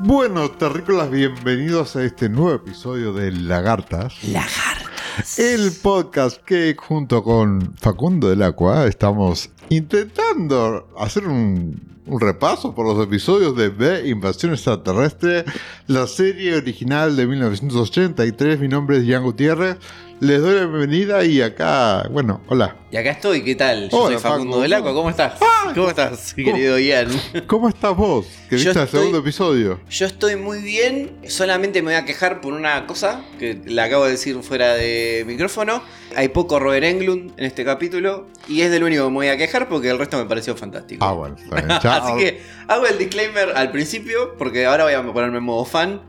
Bueno, terrícolas, bienvenidos a este nuevo episodio de Lagartas. Lagartas. El podcast que junto con Facundo del Aqua estamos intentando hacer un, un repaso por los episodios de B Invasión Extraterrestre, la serie original de 1983. Mi nombre es Ian Gutiérrez. Les doy la bienvenida y acá, bueno, hola. Y acá estoy, ¿qué tal? Yo Hola, soy Facundo Facu. del Aqua, ¿cómo estás? ¿Cómo estás, querido Ian? ¿Cómo estás vos? Que viste el segundo episodio. Yo estoy muy bien, solamente me voy a quejar por una cosa que le acabo de decir fuera de micrófono. Hay poco Robert Englund en este capítulo y es del único que me voy a quejar porque el resto me pareció fantástico. Ah, bueno, está bien. Así que hago el disclaimer al principio porque ahora voy a ponerme en modo fan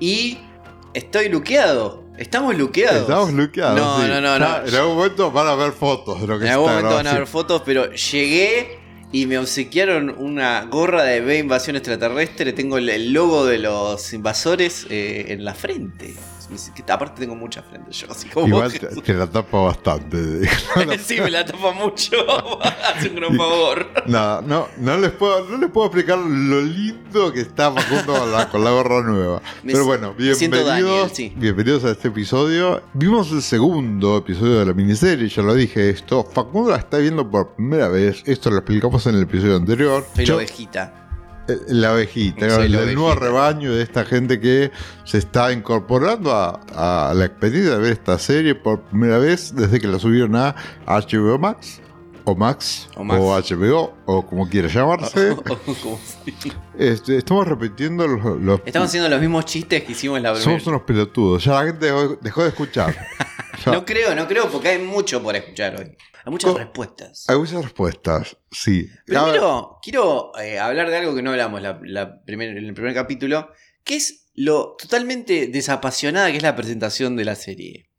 y estoy luqueado. Estamos luqueados. Estamos luqueados. No, sí. no, no, no. En algún momento van a ver fotos de lo que En algún momento van a ver fotos, pero llegué y me obsequiaron una gorra de B Invasión Extraterrestre. Tengo el, el logo de los invasores eh, en la frente. Que Aparte tengo mucha frente yo, así como... Igual te, te la tapa bastante. sí, me la tapa mucho. Hace un gran favor. Nada, no, no les puedo, no les puedo explicar lo lindo que está Facundo con la, con la gorra nueva. Me Pero bueno, bienvenidos, Daniel, sí. bienvenidos a este episodio. Vimos el segundo episodio de la miniserie, ya lo dije esto. Facundo la está viendo por primera vez. Esto lo explicamos en el episodio anterior. Soy la ovejita. La ovejita, el la nuevo rebaño de esta gente que se está incorporando a, a la experiencia de ver esta serie por primera vez desde que la subieron a HBO Max, o Max, O. HBO, o como quiera llamarse. Este, estamos repitiendo los. los- Estamos haciendo los mismos chistes que hicimos la primera. somos unos pelotudos, ya la gente dejó, dejó de escuchar. No creo, no creo, porque hay mucho por escuchar hoy. Hay muchas Co- respuestas. Hay muchas respuestas, sí. A Primero, quiero eh, hablar de algo que no hablamos la- la primer- en el primer capítulo, que es lo totalmente desapasionada que es la presentación de la serie.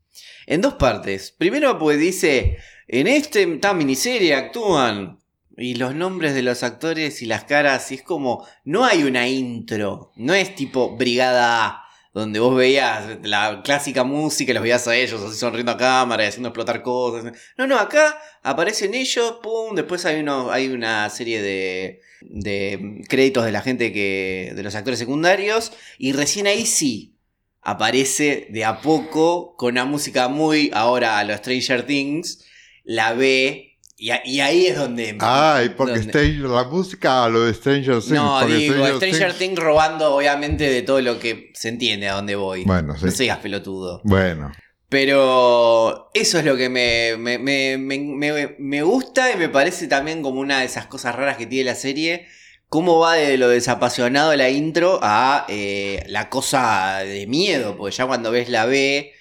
En dos partes. Primero, pues dice, en esta miniserie actúan y los nombres de los actores y las caras, y es como, no hay una intro, no es tipo Brigada A, donde vos veías la clásica música y los veías a ellos así sonriendo a cámara haciendo explotar cosas. No, no, acá aparecen ellos, pum, después hay, hay una serie de, de créditos de la gente que. de los actores secundarios. Y recién ahí sí aparece de a poco con una música muy ahora a los Stranger Things. La ve. Y, a- y ahí es donde. Ay, porque donde- Stranger- la música, lo de Stranger Things. No, digo, Stranger Stranger Things- Things robando obviamente de todo lo que se entiende a dónde voy. Bueno, sí. No seas pelotudo. Bueno, Pero eso es lo que me, me, me- me- me- me gusta y me parece también como una de esas cosas raras que tiene la serie. Cómo va de lo desapasionado de la intro a eh, la cosa de miedo, porque ya cuando ves la B,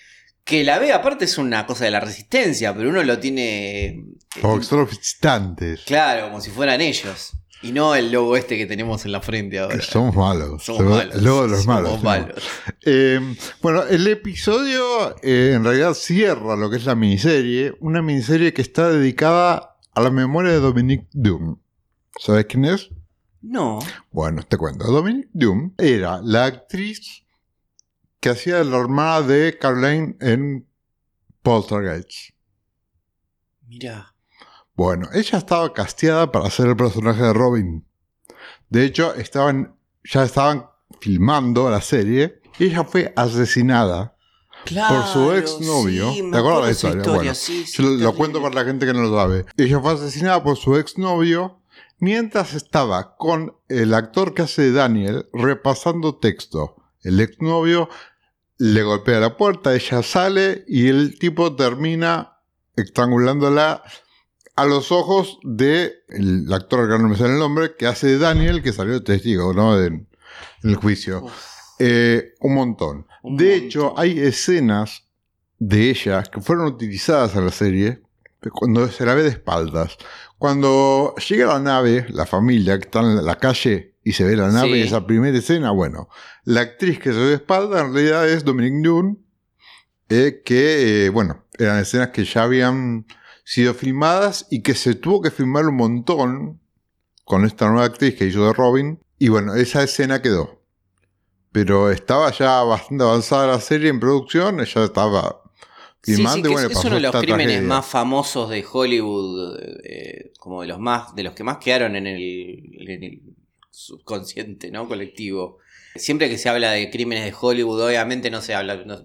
que la B aparte es una cosa de la resistencia, pero uno lo tiene... eh, son visitantes. claro, como si fueran ellos. Y no el logo este que tenemos en la frente ahora. Somos malos. Somos malos. Luego de los somos malos. ¿no? malos. Eh, bueno, el episodio eh, en realidad cierra lo que es la miniserie. Una miniserie que está dedicada a la memoria de Dominique Doom. ¿Sabes quién es? No. Bueno, te cuento. Dominique Doom era la actriz que hacía de la hermana de Caroline en Poltergeist. Mira. Bueno, ella estaba casteada para hacer el personaje de Robin. De hecho, estaban, ya estaban filmando la serie y ella fue asesinada por su exnovio. sí, ¿Te acuerdas de la historia? Bueno, sí, Yo sí, lo, lo terrible. cuento para la gente que no lo sabe. Ella fue asesinada por su exnovio mientras estaba con el actor que hace Daniel repasando texto. El exnovio le golpea la puerta, ella sale y el tipo termina estrangulándola a los ojos de el actor que no me sale el nombre que hace de Daniel que salió de testigo ¿no? De- en el juicio. Eh, un montón. Un de montón. hecho, hay escenas de ella que fueron utilizadas en la serie cuando se la ve de espaldas. Cuando llega la nave, la familia que está en la calle y se ve la nave, Sí. esa primera escena, bueno, la actriz que se ve de espaldas en realidad es Dominique Dune, eh, que, eh, bueno, eran escenas que ya habían sido filmadas y que se tuvo que filmar un montón con esta nueva actriz que hizo de Robin. Y bueno, esa escena quedó. Pero estaba ya bastante avanzada la serie en producción, ella estaba Sí, sí, filmando y bueno, es, es uno de los crímenes tragedia. más famosos de Hollywood, eh, como de los más, de los que más quedaron en el, en el subconsciente, ¿no? Colectivo. Siempre que se habla de crímenes de Hollywood, obviamente no se habla, no-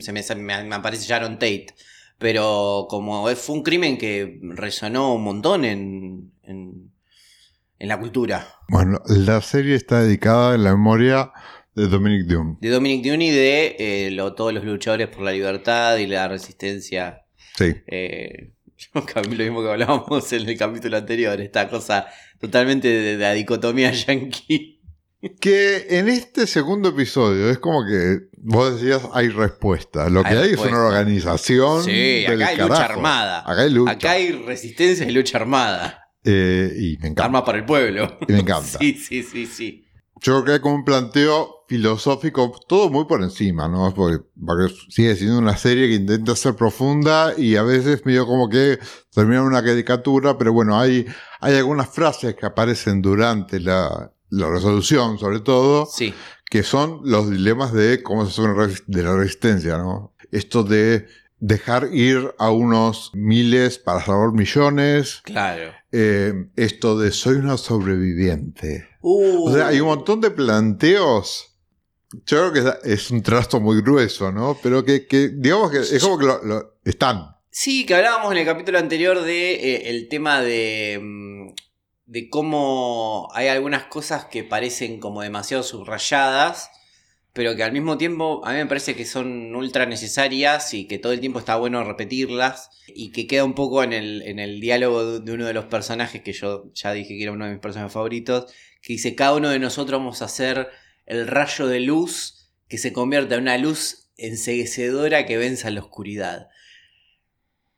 se me, aparece Sharon Tate, pero como fue un crimen que resonó un montón en, en, en la cultura. Bueno, la serie está dedicada en la memoria de Dominic Doom. De Dominic Duny, de eh, lo- todos los luchadores por la libertad y la resistencia. Sí. eh, lo mismo que hablábamos en el capítulo anterior, esta cosa totalmente de, de la dicotomía yankee. Que en este segundo episodio es como que vos decías hay respuesta. Lo que Hay hay, es una organización. Sí, del acá hay lucha armada. Acá hay lucha. Acá hay resistencia y lucha armada. Eh, y me encanta. Arma para el pueblo. Y me encanta. Sí, sí, sí, sí. Yo creo que hay como un planteo filosófico, todo muy por encima, ¿no? Porque, porque sigue siendo una serie que intenta ser profunda y a veces medio como que termina en una caricatura, pero bueno, hay, hay algunas frases que aparecen durante la, la resolución, sobre todo, Sí. que son los dilemas de cómo se hace de la resistencia, ¿no? Esto de dejar ir a unos miles para salvar millones, Claro. eh, esto de soy una sobreviviente. Uh, O sea, hay un montón de planteos. Yo creo que es un trasto muy grueso, ¿no? Pero que, que digamos que es como que lo, lo- están. Sí, que hablábamos en el capítulo anterior de eh, el tema de, mm, de cómo hay algunas cosas que parecen como demasiado subrayadas, pero que al mismo tiempo a mí me parece que son ultra necesarias y que todo el tiempo está bueno repetirlas y que queda un poco en el, en el diálogo de- uno de los personajes que yo ya dije que era uno de mis personajes favoritos, que dice, cada uno de nosotros vamos a hacer el rayo de luz que se convierta en una luz enseguecedora que venza la oscuridad.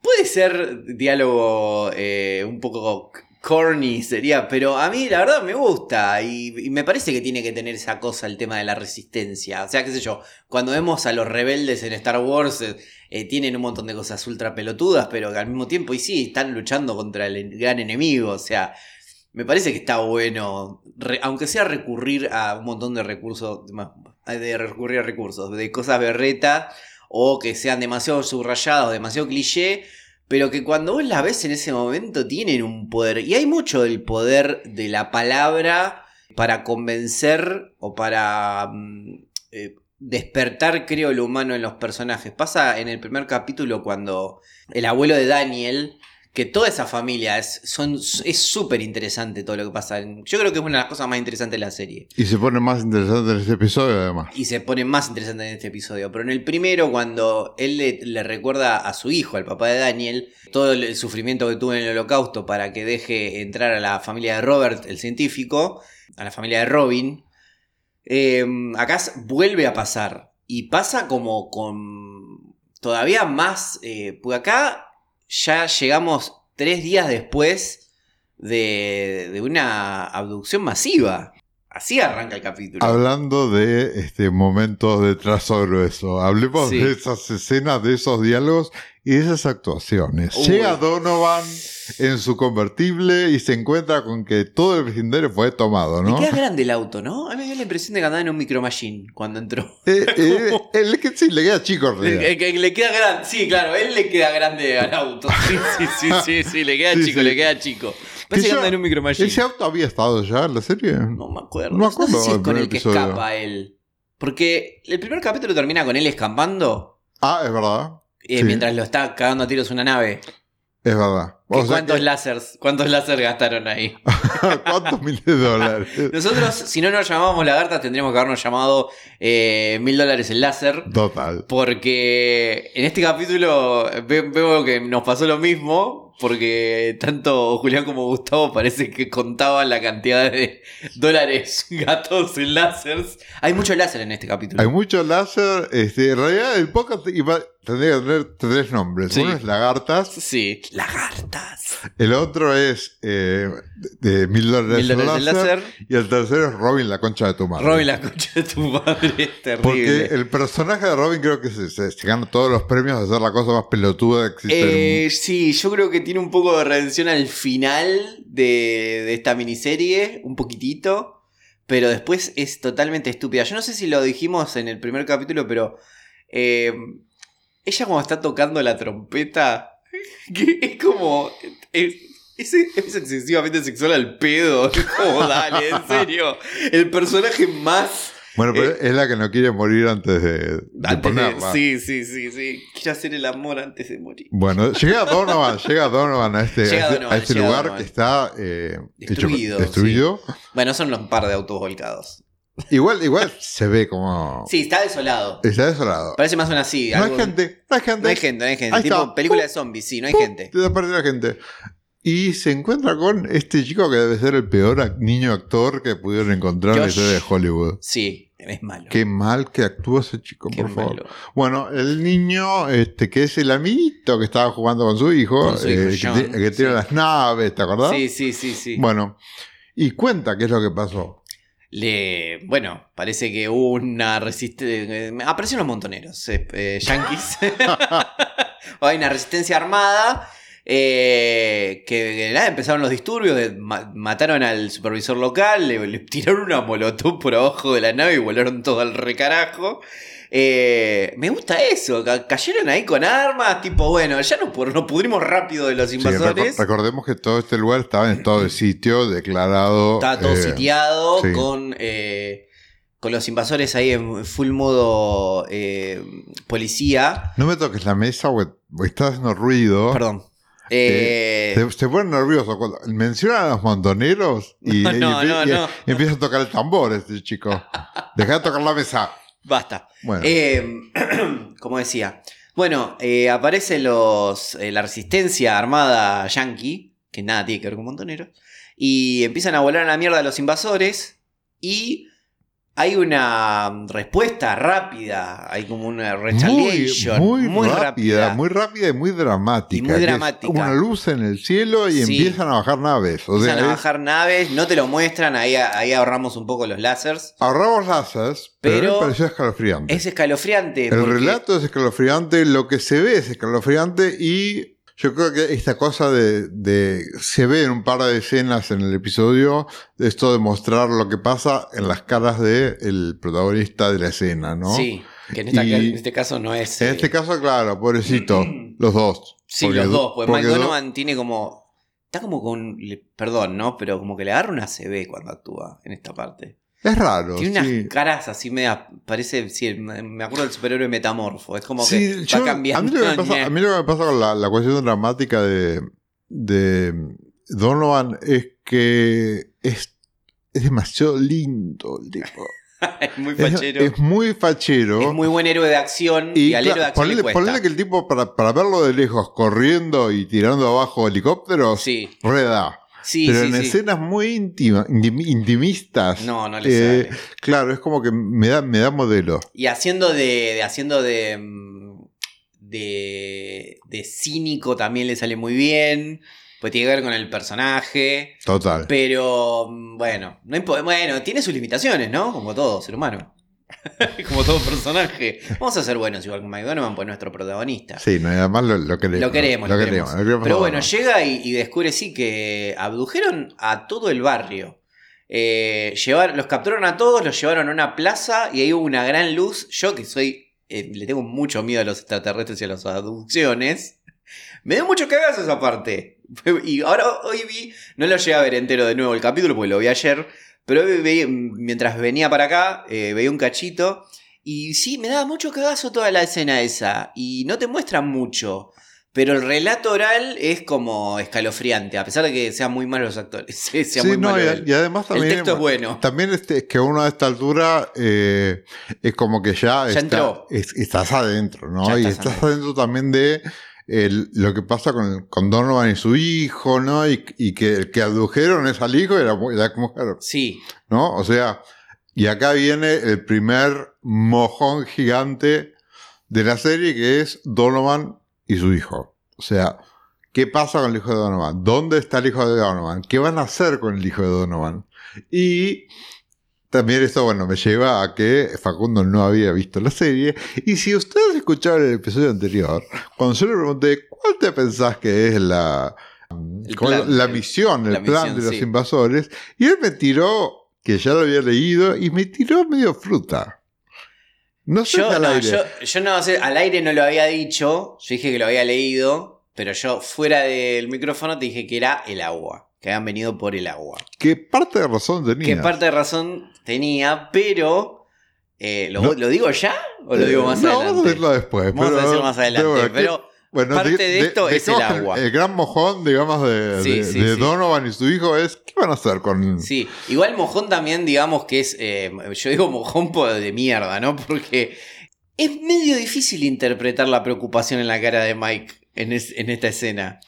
Puede ser diálogo eh, un poco corny, sería, pero a mí la verdad me gusta y, me parece que tiene que tener esa cosa el tema de la resistencia. O sea, qué sé yo, cuando vemos a los rebeldes en Star Wars eh, eh, tienen un montón de cosas ultra pelotudas, pero que al mismo tiempo, y sí, están luchando contra el gran enemigo. O sea, me parece que está bueno, aunque sea recurrir a un montón de recursos, de recurrir a recursos, de cosas berretas o que sean demasiado subrayados, demasiado cliché, pero que cuando vos las ves en ese momento tienen un poder. Y hay mucho del poder de la palabra para convencer o para mm, eh, despertar, creo, lo humano en los personajes. Pasa en el primer capítulo cuando el abuelo de Daniel, que toda esa familia es son es súper interesante todo lo que pasa. yo creo que es una de las cosas más interesantes de la serie Y se pone más interesante en este episodio, además. y se pone más interesante en este episodio. Pero en el primero, cuando él le, le recuerda a su hijo, al papá de Daniel, todo el, sufrimiento que tuvo en el holocausto para que deje entrar a la familia de Robert, el científico, a la familia de Robin, eh, acá vuelve a pasar. Y pasa como con todavía más... eh, porque acá ya llegamos tres días después de, una abducción masiva. Así arranca el capítulo. Hablando de este momentos de trazo grueso, hablemos Sí. de esas escenas, de esos diálogos y de esas actuaciones. Uy. Llega Donovan en su convertible y se encuentra con que todo el vecindario fue tomado, Le ¿no? queda grande el auto, ¿no? A mí me dio la impresión de que andaba en un micro machine cuando entró. Eh, eh, el que sí, le queda chico. Le, que- le queda grande, sí, claro, él le queda grande al auto. Sí, sí, sí, sí, sí, le queda Sí, chico, sí. le queda chico. Parece que yo- anda en un micro machine. ¿Ese auto había estado ya en la serie? No me acuerdo. No me acuerdo sé si es con el que episodio. escapa él. Porque el primer capítulo termina con él escapando Ah, es verdad. eh, Sí. mientras lo está cagando a tiros una nave. Es verdad. ¿Qué- O sea ¿Cuántos que- láseres? ¿Cuántos láser gastaron ahí? ¿Cuántos miles de dólares? Nosotros, si no nos llamábamos lagartas, tendríamos que habernos llamado eh, mil dólares el láser. Total. Porque en este capítulo ve- veo que nos pasó lo mismo. Porque tanto Julián como Gustavo parece que contaban la cantidad de dólares gatos en láseres. Hay mucho láser en este capítulo. Hay mucho láser. Este, en realidad, el podcast iba, tendría que tener tres nombres. Sí. Uno es Lagartas, Sí. Lagartas. el otro es eh, de, mil dólares Mil el dólares el láser, láser. y el tercero es Robin, la concha de tu madre. Robin, la concha de tu madre. Es terrible. Porque el personaje de Robin creo que se, se- se gana todos los premios de ser la cosa más pelotuda que existe. en. Eh, sí, yo creo que tiene un poco de redención al final de, de esta miniserie, un poquitito, pero después es totalmente estúpida. Yo no sé si lo dijimos en el primer capítulo, pero eh, ella cuando está tocando la trompeta, que es como... Es, es, es excesivamente sexual al pedo. Es como, dale, en serio. El personaje más Bueno, pero Eh, es la que no quiere morir antes de, de Antes de- sí, sí, sí, sí. Quiero hacer el amor antes de morir. Bueno, llega Donovan, llega Donovan a este, Llega a este- Donovan, a este lugar Donovan. que está eh, hecho- Destruido. Bueno, son los par de autos volcados. Igual, igual se ve como. Sí, está desolado. Está desolado. Parece más una así. No algo- hay gente, no hay gente. No hay gente, no hay gente. Ahí tipo está. película de zombies, sí, no hay gente. Desaparece la gente. Y se encuentra con este chico que debe ser el peor niño actor que pudieron encontrar en la historia de Hollywood. Sí, es malo. Qué mal que actúa ese chico, Qué por favor. malo. Bueno, el niño, este, que es el amiguito que estaba jugando con su hijo, Con su hijo, eh, que, John, que tira sí. las naves, ¿te acordás? Sí, sí, sí, sí. Bueno, y cuenta qué es lo que pasó. Le, bueno, parece que hubo una resistencia. Aparecieron los montoneros, eh, eh, yankees. Hay una resistencia armada. eh, que, que nada, empezaron los disturbios, de- ma- mataron al supervisor local, le, le tiraron una molotov por abajo de la nave y volaron todo al recarajo. Eh, me gusta eso, ca- cayeron ahí con armas, tipo, bueno, ya nos, pu- nos pudrimos rápido de los Sí, reco- invasores. recordemos que todo este lugar estaba en estado de sitio, declarado. Estaba todo eh, sitiado sí. con, eh, con los invasores ahí en full modo eh, policía. No me toques la mesa porque está haciendo ruido. Perdón. Eh, Se, se ponen nerviosos cuando mencionan a los montoneros y, No, y no, no, y- no. y empieza a tocar el tambor este chico. Deja de tocar la mesa. Basta. Bueno, Eh, como decía. Bueno, eh, aparece los, eh, la resistencia armada yankee, que nada tiene que ver con montoneros, y empiezan a volar a la mierda a los invasores y hay una respuesta rápida, hay como una muy, retaliation muy, rápida, muy rápida y muy dramática. Y muy dramática. Una luz en el cielo y Sí. empiezan a bajar naves. O sea, Empiezan a es- bajar naves, no te lo muestran, ahí, ahí ahorramos un poco los láseres. ahorramos láseres, pero, Pero me pareció escalofriante. Es escalofriante. El relato es escalofriante, lo que se ve es escalofriante y yo creo que esta cosa de, de- se ve en un par de escenas en el episodio, de esto de mostrar lo que pasa en las caras del protagonista de la escena, ¿no? Sí, que en, esta- en este caso no es. En eh, este caso, claro, pobrecito, los dos. sí, Porque los do- dos, porque, porque Mike do- Donovan tiene como. Está como con. Perdón, ¿no? Pero como que le agarra una CB cuando actúa en esta parte. Es raro. Tiene sí. unas caras así media. Parece. Sí, me me acuerdo del superhéroe metamorfo. Es como Sí, que yo- va cambiando. A mí, lo que me pasa, a mí lo que me pasa con la, la cuestión dramática de, de Donovan es que es, es demasiado lindo el tipo. es muy fachero. es muy fachero. Es muy buen héroe de acción y, y al héroe de acción le ponele, cuesta. ponele que el tipo, para, para verlo de lejos, corriendo y tirando abajo helicópteros, Sí, reda. Sí, Pero sí. en sí. escenas muy íntima, intim- intimistas, No, no le eh, sale. claro, es como que me da, me da modelo. Y haciendo de, de- haciendo de, mm, de de cínico también le sale muy bien. Pues tiene que ver con el personaje. Total. Pero mm, bueno, no bueno, tiene sus limitaciones, ¿no? Como todo ser humano. Como todo personaje. Vamos a ser buenos igual con Mike Donovan, pues nuestro protagonista. Sí, además lo, lo queremos. Lo queremos, lo queremos. lo queremos Pero bueno, llega y, y descubre sí que abdujeron a todo el barrio. Eh, llevar- los capturaron a todos, los llevaron a una plaza y ahí hubo una gran luz. Yo que soy, eh, le tengo mucho miedo a los extraterrestres y a las abducciones. Me dio mucho cagazo esa parte. Y ahora hoy vi, no lo llegué a ver entero de nuevo el capítulo porque lo vi ayer. Pero veía- mientras venía para acá, eh, veía un cachito. Y sí, me daba mucho cagazo toda la escena esa. Y no te muestran mucho. Pero el relato oral es como escalofriante, a pesar de que sean muy malos los actores. sea Sí, muy no, malo y, además el también. texto es bueno. También este, es que uno a esta altura eh, es como que ya, está- entró. es- estás adentro, ¿no? Ya y estás estás adentro también de el- lo que pasa con, con Donovan y su hijo, ¿no? Y, y que el que abdujeron es al hijo y la, la mujer, Sí, ¿no? O sea, y acá viene el primer mojón gigante de la serie que es Donovan y su hijo. O sea, ¿qué pasa con el hijo de Donovan? ¿Dónde está el hijo de Donovan? ¿Qué van a hacer con el hijo de Donovan? Y también esto, bueno, me lleva a que Facundo no había visto la serie. Y si ustedes escucharon el episodio anterior, cuando yo le pregunté, ¿cuál te pensás que es la, la misión, el la plan misión, de los sí. invasores? Y él me tiró, que ya lo había leído, y me tiró medio fruta. No sé yo al no, aire. yo, yo no sé, al aire no lo había dicho, yo dije que lo había leído, pero yo fuera del micrófono te dije que era el agua, que habían venido por el agua. Que parte de razón tenía. Que parte de razón tenía, pero Eh, ¿lo, No. ¿Lo digo ya o lo digo más no, adelante? vamos a decirlo después. Vamos a pero- decirlo más adelante. bueno, Pero, ¿qué- bueno, parte de esto es el agua. El, gran mojón, digamos, de, Sí, de- sí, de sí. Donovan y su hijo es: ¿qué van a hacer con.? Sí, igual mojón también, digamos que es. eh, yo digo mojón de mierda, ¿no? Porque es medio difícil interpretar la preocupación en la cara de Mike en, es- en esta escena.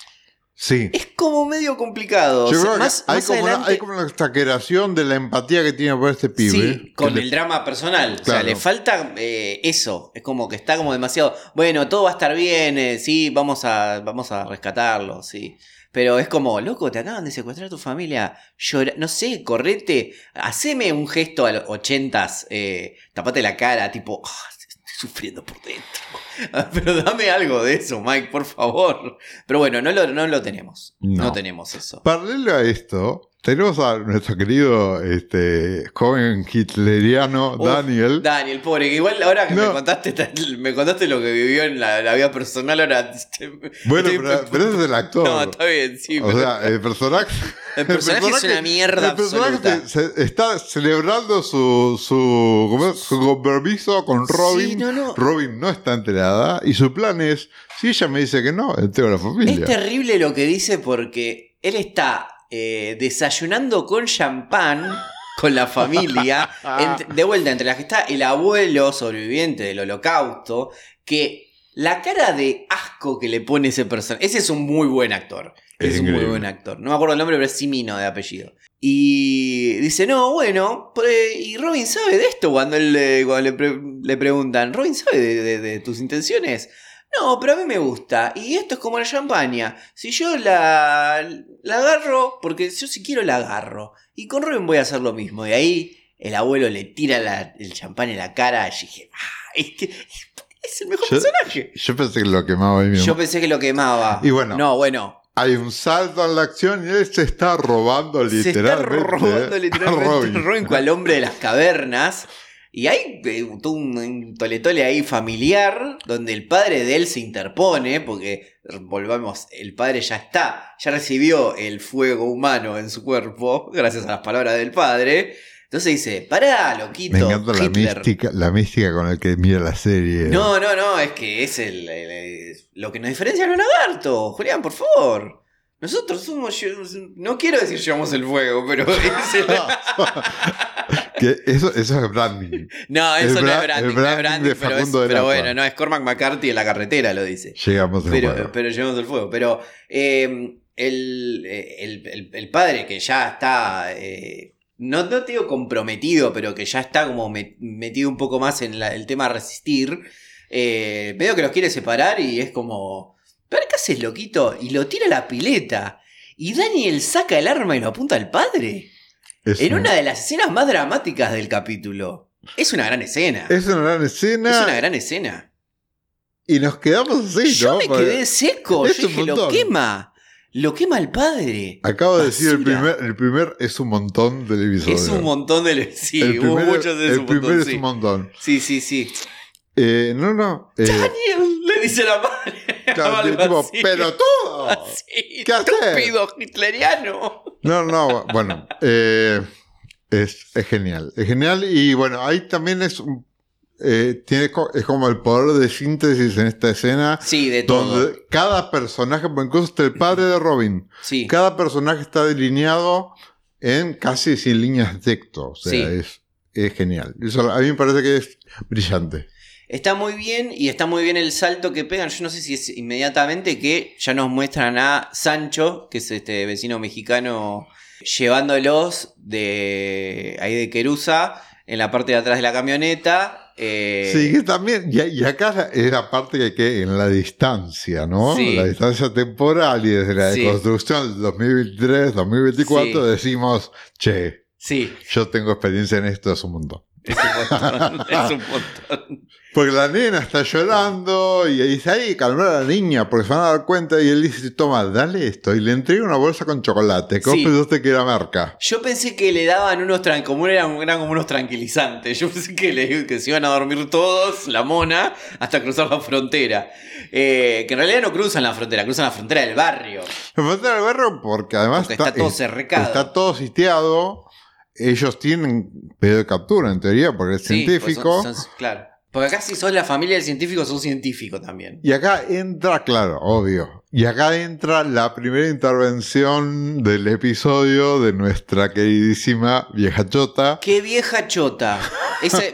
Sí. Es como medio complicado. Yo O sea, creo que más, hay, más como una, hay como una exageración de la empatía que tiene por este pibe. Sí, con le- el drama personal. O sea, le falta eh, eso. Es como que está como demasiado. Bueno, todo va a estar bien, eh, sí, vamos a, vamos a rescatarlo, sí. Pero es como, loco, te acaban de secuestrar a tu familia. Llora, no sé, correte. Haceme un gesto a los ochentas. Eh, tapate la cara, tipo, "Ah, sufriendo por dentro. Pero dame algo de eso, Mike, por favor. Pero bueno, no lo, no lo tenemos. No. No. tenemos eso. Paralelo a esto, tenemos a nuestro querido este, joven hitleriano Uf, Daniel. Daniel, pobre, que igual ahora que me contaste me contaste lo que vivió en la, la vida personal, ahora bueno, estoy- pero, pero ese es el actor. No, está bien, sí. o pero sea, el personaje. el personaje es una mierda el personaje absoluta. se- se- está celebrando su, su compromiso con Robin. Sí, no, no. Robin no está enterada y su plan es: si ella me dice que no, entero a la familia. Es terrible lo que dice porque él está eh, desayunando con champán con la familia, de vuelta entre las que está el abuelo sobreviviente del holocausto, que la cara de asco que le pone ese personaje, ese es un muy buen actor. Es Es, un muy buen actor. No me acuerdo el nombre, pero es Simino de apellido. Y dice, no, bueno, pues, y Robin sabe de esto cuando, él, le- cuando le, pre- le preguntan, ¿Robin sabe de, de- de tus intenciones? No, pero a mí me gusta. Y esto es como la champaña. Si yo la, la agarro, porque yo si quiero la agarro. Y con Robin voy a hacer lo mismo. Y ahí el abuelo le tira la- el champán en la cara. Y dije, ah, es que es el mejor Yo- personaje. Yo pensé que lo quemaba ahí mismo. Yo pensé que lo quemaba. Y bueno. No, bueno. Hay un salto en la acción y él se está robando Se está literalmente. robando a literalmente Robin. Robin cual hombre de las cavernas. Y hay eh, un, un toletole ahí familiar donde el padre de él se interpone porque, volvamos, el padre ya está, ya recibió el fuego humano en su cuerpo gracias a las palabras del padre. Entonces dice, pará, loquito. Me encanta la Hitler". mística, la mística con la que mira la serie. No, no, no, es que es el, el- el- lo que nos diferencia a los lagartos. Julián, por favor. Nosotros somos. No quiero decir llevamos el fuego, pero. es el- Que eso, eso es branding. no, El eso no es branding, no es branding de pero, es- bueno, no es Cormac McCarthy en la carretera, lo dice. Llegamos al Pero, juego. pero llevamos el fuego. Pero eh, el, el- padre que ya está. eh, no, no te digo comprometido, pero que ya está como met- metido un poco más en la- el tema resistir. Eh, veo que los quiere separar y es como. ¿Pero qué haces, loquito? Y lo tira a la pileta. Y Daniel saca el arma y lo apunta al padre. Es En un- una de las escenas más dramáticas del capítulo. Es una gran escena. Es, es una gran escena. una gran escena. Y nos quedamos así, Yo ¿no? me Porque quedé seco. es Yo dije, lo quema. Lo quema el padre. Acabo de decir el primer, el primer es un montón del episodio. Es un montón de. Sí, el hubo muchos de el es montón. es Sí. un montón. sí, sí, sí. Eh, no, no. eh, Daniel, le dice la madre. claro, Algo tipo, todo. Así, ¿Qué estúpido hitleriano. No, no, bueno. eh, es, es genial. Es genial. Y bueno, ahí también es un- eh, tiene, es como el poder de síntesis en esta escena. Sí, de todo. Donde cada personaje, incluso hasta el padre de Robin, Sí. cada personaje está delineado en casi sin líneas de texto. O sea, Sí. es, es genial. Eso a mí me parece que es brillante. Está muy bien y está muy bien el salto que pegan. Yo no sé si es inmediatamente que ya nos muestran a Sancho, que es este vecino mexicano, llevándolos de ahí de Querusa en la parte de atrás de la camioneta. eh, Sí, que también, y, y acá es la parte que, que en la distancia, ¿no? Sí. La distancia temporal y desde la Sí. construcción del 2023, 2024 Sí. decimos, che, Sí, yo tengo experiencia en esto, es un montón. es un montón. es un montón. Porque la nena está llorando y dice, ay, calmar a la niña, porque se van a dar cuenta y él dice, toma, dale esto. Y le entrega una bolsa con chocolate. ¿Cómo Sí. pensaste que era marca? Yo pensé que le daban unos como eran, eran como unos tranquilizantes. Yo pensé que, le- que se iban a dormir todos, la mona, hasta cruzar la frontera. Eh, que en realidad no cruzan la frontera, cruzan la frontera del barrio. Me falta el barrio porque además Porque está todo cercado. Está todo sitiado ellos tienen pedido de captura en teoría porque es Sí, pues científico. son- son- claro. Porque acá si sos la familia del científico, sos científico también. Y acá entra, claro, obvio. Y acá entra la primera intervención del episodio de nuestra queridísima vieja chota. ¡Qué vieja chota!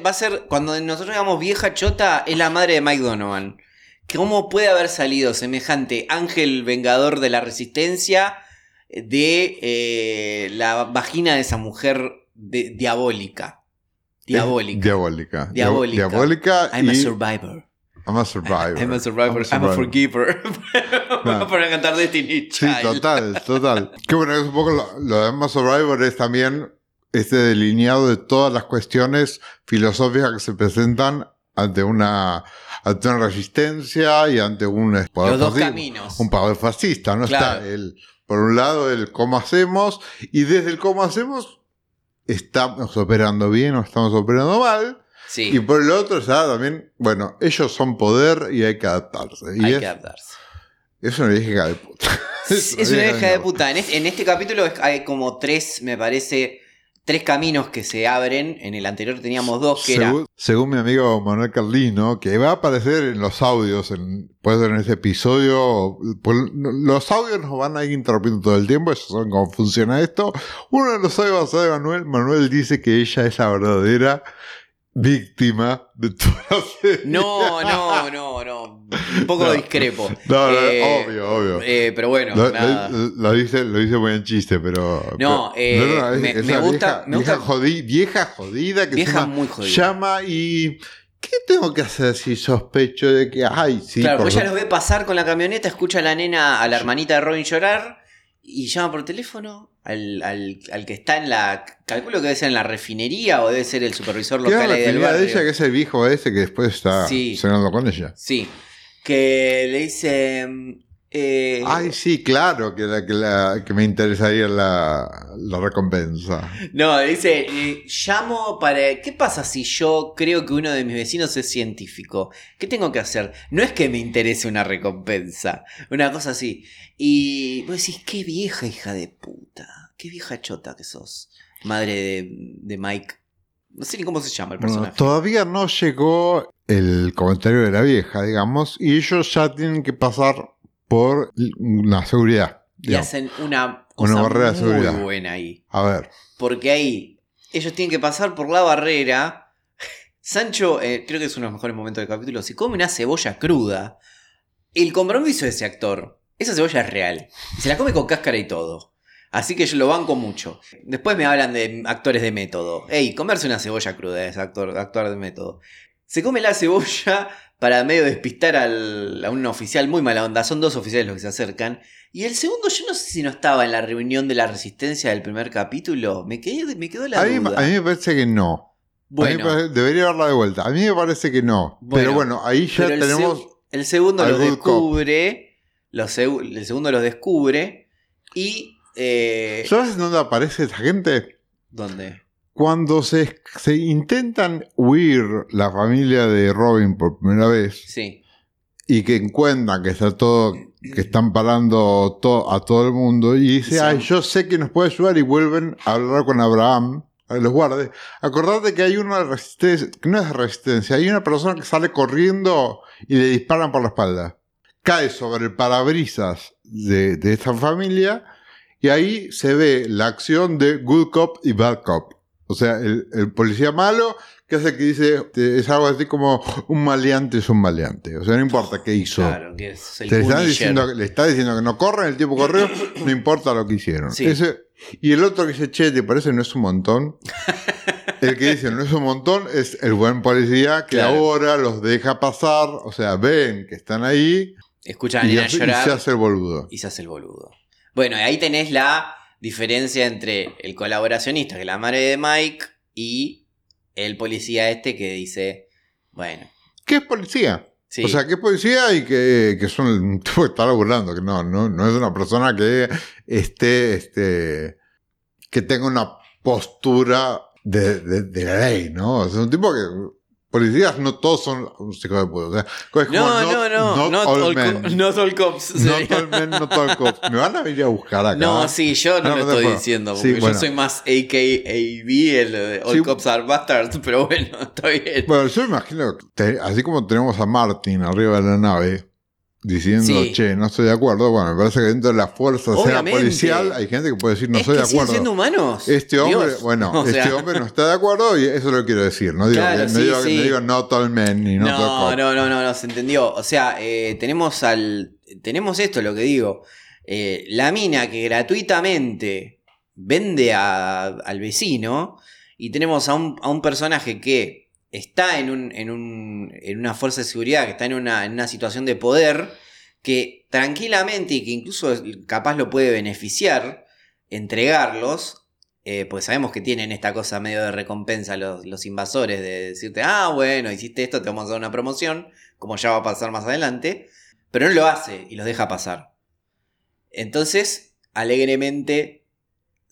Va a ser, cuando nosotros digamos vieja chota, es la madre de Mike Donovan. ¿Cómo puede haber salido semejante ángel vengador de la resistencia de eh, la vagina de esa mujer de- diabólica? Diabólica. Diabólica. Diabólica. Diabólica I'm a y survivor. I'm a survivor. I'm a survivor. I'm a forgiver. Vamos a poner a cantar Destiny Sí, Child. total, total. Que bueno, es un poco lo, lo de I'm a survivor es también este delineado de todas las cuestiones filosóficas que se presentan ante una ante una resistencia y ante un poder Los dos fascista, caminos. un poder fascista, ¿no? Claro. Está el, por un lado el cómo hacemos y desde el cómo hacemos estamos operando bien o estamos operando mal Sí, y por el otro está también, bueno, ellos son poder y hay que adaptarse. Y hay es, que adaptarse. es una vieja de puta. Es una hija de puta. En este, en este capítulo hay como tres, me parece, tres caminos que se abren. En el anterior teníamos dos, que era... según, según mi amigo Manuel Carlino, que va a aparecer en los audios, en, puede ser en este episodio, pues, los audios nos van a ir interrumpiendo todo el tiempo, eso saben cómo funciona esto. Uno de los audios de Manuel, Manuel dice que ella es la verdadera víctima de serie. No, no, no, no. Un poco No. discrepo. No, no, Eh, obvio, obvio. eh, pero bueno, lo, nada. lo- lo dice, lo dice muy en chiste, pero. No, pero- eh, es- me- es me una gusta- Vieja, me vieja jodida que Vieja muy jodida. llama y. ¿Qué tengo que hacer si sospecho de que. Ay, sí, claro, pues ella los ve pasar con la camioneta, escucha a la nena, a la hermanita de Robin llorar y llama por teléfono al, al, al que está en la. Calculo que debe ser en la refinería o debe ser el supervisor local la ahí del de ella que es el viejo ese que después está Sí. cenando con ella. Sí. Que le dice. eh, Ay, sí, claro, que, la, que, la, que me interesaría la, la recompensa. No, dice, eh, llamo para... ¿Qué pasa si yo creo que uno de mis vecinos es científico? ¿Qué tengo que hacer? No es que me interese una recompensa, una cosa así. Y vos decís, qué vieja hija de puta, qué vieja chota que sos, madre de, de Mike. No sé ni cómo se llama el personaje. todavía no llegó el comentario de la vieja, digamos, y ellos ya tienen que pasar por una seguridad. y hacen una cosa Una barrera de muy seguridad. buena ahí. A ver, Porque ahí ellos tienen que pasar por la barrera. Sancho, eh, creo que es uno de los mejores momentos del capítulo, si come una cebolla cruda, el compromiso de ese actor, esa cebolla es real. Y se la come con cáscara y todo. Así que yo lo banco mucho. Después me hablan de actores de método. Ey, comerse una cebolla cruda es actor, actor de método. Se come la cebolla para medio despistar al- a un oficial muy mala onda. Son dos oficiales los que se acercan. Y el segundo, yo no sé si no estaba en la reunión de la resistencia del primer capítulo. Me, quedé, me quedó la a mí, duda. a mí me parece que no. Bueno, parece- debería darla de vuelta. A mí me parece que no. Bueno, pero bueno, ahí ya el, tenemos. seg- el segundo los descubre. Los seg- el segundo los descubre. Y. Eh, ¿Sabes dónde aparece esa gente? ¿Dónde? Cuando se, se intentan huir la familia de Robin por primera vez Sí. y que encuentran que está todo, que están parando to- a todo el mundo y dice, Sí. ay, yo sé que nos puede ayudar y vuelven a hablar con Abraham, a los guardias. Acordate que hay una resistencia, que no es resistencia, hay una persona que sale corriendo y le disparan por la espalda. Cae sobre el parabrisas de, de esta familia y ahí se ve la acción de Good Cop y Bad Cop. O sea, el, el policía malo que hace que dice, es algo así como un maleante es un maleante. O sea, no importa qué hizo. Claro, que es el diciendo, le está diciendo que no corren, el tiempo corrió, no importa lo que hicieron. Sí. Ese- y el otro que dice, che, ¿te parece no es un montón? El que dice no es un montón es el buen policía que Claro. ahora los deja pasar, o sea, ven que están ahí Escuchan a y, hace- y se hace el boludo. y se hace el boludo. Bueno, y ahí tenés la diferencia entre el colaboracionista, que es la madre de Mike, y el policía este que dice, bueno, ¿Qué es policía? sí, O sea, que es policía y que, que son un tipo que está laburando, que no, no, no es una persona que esté, este, que tenga una postura de, de- de la ley, ¿no? Es un tipo que policías no todos son hijos de puta. O sea, es como No, not- no, no. not Not all all, men. not all cops. Not sería. all men, not all cops. Me van a venir a buscar acá. No, sí, yo no, No, lo no estoy puedo. diciendo, Sí, porque bueno. yo soy más AKAB, el de All Sí. Cops Are Bastards, pero bueno, está bien. Bueno, yo imagino, que te- así como tenemos a Martin arriba de la nave diciendo, Sí. che, no estoy de acuerdo, bueno, me parece que dentro de la fuerza, sea Obviamente. policial, hay gente que puede decir, no es estoy de acuerdo. siendo humanos. Este hombre, Dios. bueno, O sea, este hombre no está de acuerdo y eso lo quiero decir. No digo, Claro, no sí, digo, sí. no digo not all men ni No, cops. no, no, no, no, se entendió. O sea, eh, tenemos al. Tenemos esto, lo que digo. Eh, la mina que gratuitamente vende a- al vecino. Y tenemos a un, a un personaje que está en, un, en, un, en una fuerza de seguridad, que está en una, en una situación de poder, que tranquilamente y que incluso capaz lo puede beneficiar, entregarlos. Eh, pues sabemos que tienen esta cosa medio de recompensa los, los invasores, de decirte, ah, bueno, hiciste esto, te vamos a dar una promoción, como ya va a pasar más adelante, pero no lo hace y los deja pasar. Entonces, alegremente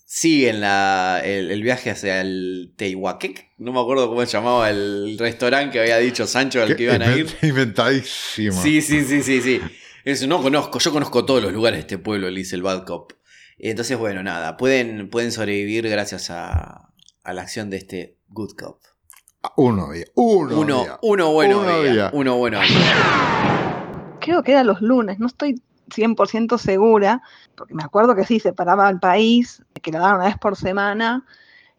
siguen la, el, el viaje hacia el Tehuaquec, no me acuerdo cómo se llamaba el restaurante que había dicho Sancho al que iban a ir. Inventadísimo. Sí, sí, sí, sí, sí. Es, no conozco, yo conozco todos los lugares de este pueblo, le dice el Bad Cop. Entonces, bueno, nada, pueden, pueden sobrevivir gracias a, a la acción de este Good Cop. Uno día. Uno, Uno, día. uno bueno Uno día, día. Uno bueno día. Creo que era los lunes, no estoy 100% segura, porque me acuerdo que sí, se paraba al país, que lo daban una vez por semana,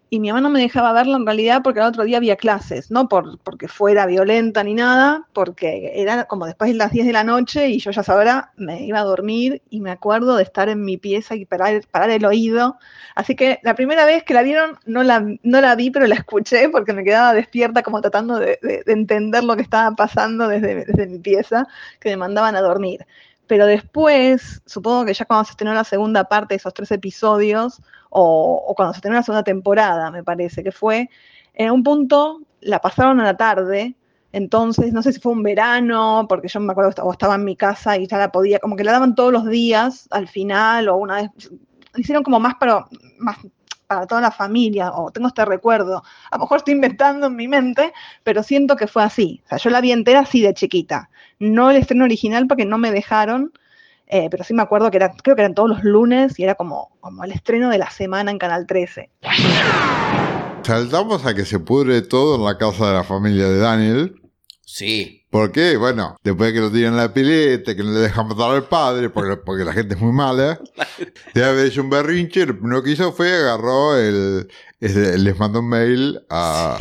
y mi mamá no me dejaba verlo en realidad porque el otro día había clases, no por, porque fuera violenta ni nada, porque era como después de las 10 de la noche y yo ya sabrá, me iba a dormir y me acuerdo de estar en mi pieza y parar, parar el oído. Así que la primera vez que la vieron no la, no la vi, pero la escuché porque me quedaba despierta como tratando de, de- de entender lo que estaba pasando desde, desde mi pieza, que me mandaban a dormir. Pero después, supongo que ya cuando se estrenó la segunda parte de esos tres episodios, o, o cuando se estrenó la segunda temporada, me parece que fue, en un punto la pasaron a la tarde, entonces no sé si fue un verano, porque yo me acuerdo que estaba, en mi casa y ya la podía, como que la daban todos los días al final, o una vez, hicieron como más para, más para toda la familia, o tengo este recuerdo, a lo mejor estoy inventando en mi mente, pero siento que fue así, o sea, yo la vi entera así de chiquita, no el estreno original porque no me dejaron, eh, pero sí me acuerdo que era, creo que eran todos los lunes y era como, como el estreno de la semana en Canal 13. Saltamos a que se pudre todo en la casa de la familia de Daniel. Sí. Porque, bueno, después de que lo tiran en la pileta, que no le dejan matar al padre, porque, porque la gente es muy mala, de haber hecho un berrinche, lo primero que hizo fue agarró el. ese- les mandó un mail a,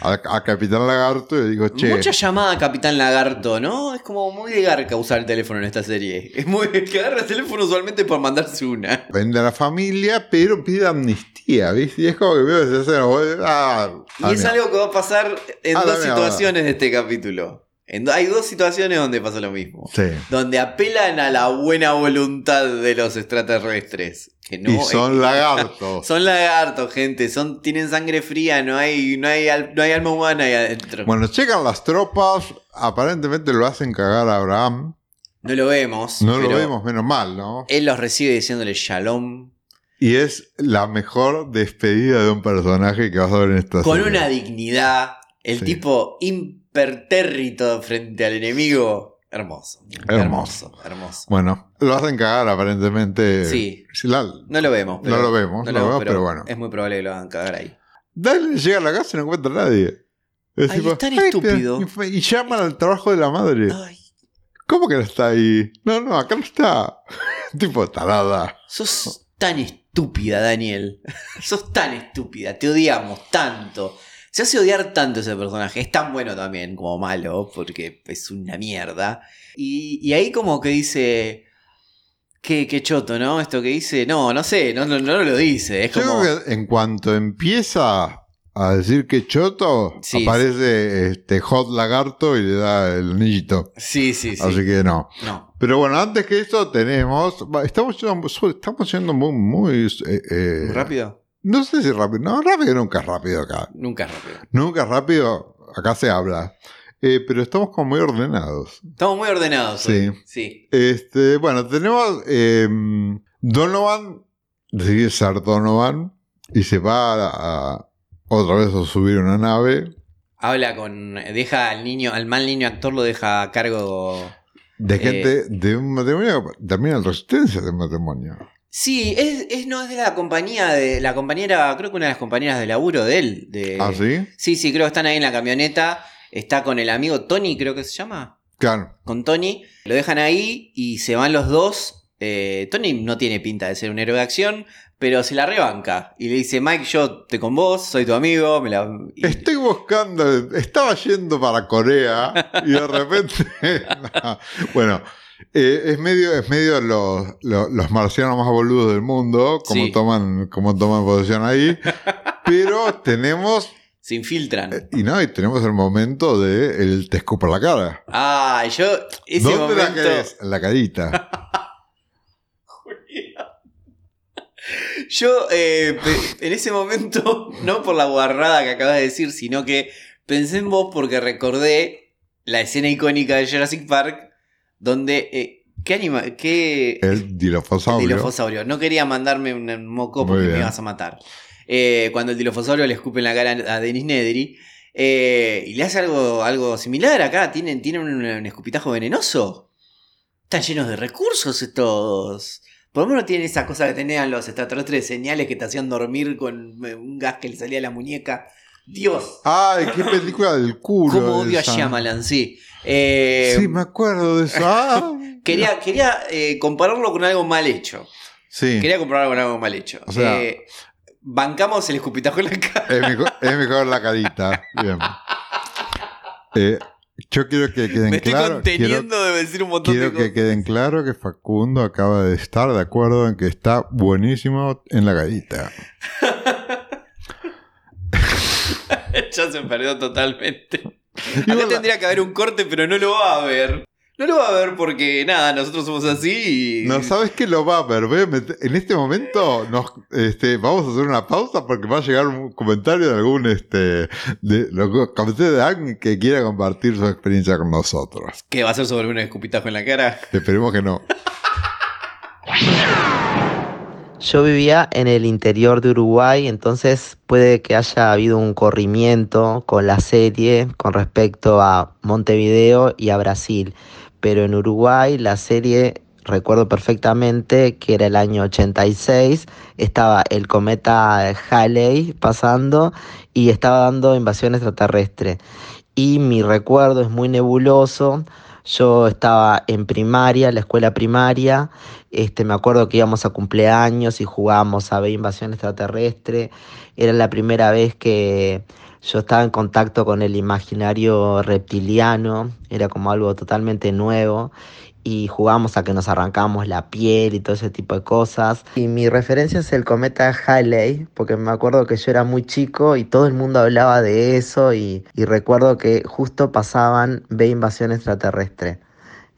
a, a Capitán Lagarto y le dijo, che. Mucha llamada a Capitán Lagarto, ¿no? Es como muy de garca usar el teléfono en esta serie. Es muy que agarra el teléfono usualmente por mandarse una. Vende a la familia, pero pide amnistía, ¿viste? Y es como que veo escena, vos- ah, Y es algo que va a pasar en Ah, dos situaciones de este capítulo. En hay dos situaciones donde pasa lo mismo. Sí. Donde apelan a la buena voluntad de los extraterrestres. Que no y son lagartos. Son lagartos, gente. Son, tienen sangre fría, no hay, no, hay, no hay alma humana ahí adentro. Bueno, checan las tropas, aparentemente lo hacen cagar a Abraham. no lo vemos. No lo vemos, menos mal, ¿no? Él los recibe diciéndole shalom. Y es la mejor despedida de un personaje que vas a ver en esta Con serie. una dignidad. El Sí. tipo impertérrito frente al enemigo. Hermoso. Hermoso. Hermoso. Hermoso. Bueno, lo hacen cagar aparentemente. Sí. La- No lo vemos. No lo vemos, no lo vemos, pero bueno. Es muy probable que lo hagan cagar ahí. Dale llega a la casa y no encuentra a nadie. Es Ay, es tan estúpido. Y, y llaman al trabajo de la madre. Ay, ¿Cómo que no está ahí? No, no, acá no está. tipo tarada. sos tan estúpida, Daniel. sos tan estúpida. Te odiamos tanto. Se hace odiar tanto ese personaje. Es tan bueno también como malo, porque es una mierda. Y, y ahí como que dice... Qué, qué choto, ¿no? Esto que dice... No, no sé, no, no, no lo dice. Es Yo como... creo que en cuanto empieza a decir que choto, Sí. aparece este Hot Lagarto y le da el anillito. Sí, sí, sí. Así que no. No. Pero bueno, antes que eso tenemos. Estamos yendo, estamos yendo muy. muy eh, eh, ¿Muy rápido? No sé si rápido. No, rápido nunca es rápido acá. Nunca es rápido. Nunca es rápido. Acá se habla. Eh, pero estamos como muy ordenados. Estamos muy ordenados. hoy. Sí. Sí. Este, bueno, tenemos. eh, Donovan. Decide ser Donovan. Y se va a, a- otra vez a subir una nave. habla con. deja al niño, al mal niño actor lo deja a cargo. De Eh, gente de un matrimonio, también en resistencia de matrimonio. Sí, es, es- no es de la compañía de. La compañera, creo que una de las compañeras de laburo de él. De, ¿Ah, sí? Sí, sí, creo que están ahí en la camioneta. Está con el amigo Tony, creo que se llama. Claro. Con Tony. Lo dejan ahí y se van los dos. Eh, Tony no tiene pinta de ser un héroe de acción, pero se la rebanca. Y le dice, Mike, yo te con vos, soy tu amigo. Me la... y- Estoy buscando, estaba yendo para Corea y de repente. bueno, eh, es medio, es medio los, los, los marcianos más boludos del mundo, como Sí. toman, como toman posición ahí. Pero tenemos, Se infiltran. eh, y no, y tenemos el momento de el te escupo la cara. Ah, yo. Ese ¿Dónde la momento. querés? En la carita. Yo, eh, en ese momento, no por la guarrada que acabas de decir, sino que pensé en vos porque recordé la escena icónica de Jurassic Park, donde. eh, ¿Qué anima? ¿Qué. El dilofosaurio. dilofosaurio. No quería mandarme un moco porque me ibas a matar. Eh, cuando el dilofosaurio le escupe en la cara a Denis Nedry. eh, y le hace algo, algo similar acá. Tienen, tienen un, un escupitajo venenoso. Están llenos de recursos estos. Por lo menos tienen esa cosa que tenían los extraterrestres señales que te hacían dormir con un gas que le salía a la muñeca. Dios. Ay, qué película del culo. Cómo odio a. Shyamalan, sí. Eh, Sí, me acuerdo de eso. Ah, Quería, quería eh, compararlo con algo mal hecho. sí. Quería compararlo con algo mal hecho. O sea- Eh, bancamos el escupitajo en la cara. Es mejor, es mejor la carita. Bien. Yo quiero que queden Me estoy claro. Quiero, conteniendo de decir un montón quiero de que cosas. queden claro que Facundo acaba de estar de acuerdo en que está buenísimo en la carita. ya se perdió totalmente. Acá tendría que haber un corte, pero no lo va a haber. No lo va a ver porque, nada, nosotros somos así y... No sabes que lo va a ver. ve, En este momento nos, este, vamos a hacer una pausa porque va a llegar un comentario de algún este de, lo- de alguien que quiera compartir su experiencia con nosotros. ¿Qué va a ser sobre un escupitajo en la cara? Esperemos que no. Yo vivía en el interior de Uruguay, entonces puede que haya habido un corrimiento con la serie con respecto a Montevideo y a Brasil. Pero en Uruguay la serie, recuerdo perfectamente que era el año 86, estaba el cometa Halley pasando y estaba dando invasión extraterrestre. Y mi recuerdo es muy nebuloso. Yo estaba en primaria, la escuela primaria, este, me acuerdo que íbamos a cumpleaños y jugábamos a ver invasión extraterrestre. Era la primera vez que yo estaba en contacto con el imaginario reptiliano, era como algo totalmente nuevo. Y jugábamos a que nos arrancamos la piel y todo ese tipo de cosas. Y mi referencia es el cometa Halley, porque me acuerdo que yo era muy chico y todo el mundo hablaba de eso. Y, y recuerdo que justo pasaban Ve invasión extraterrestre.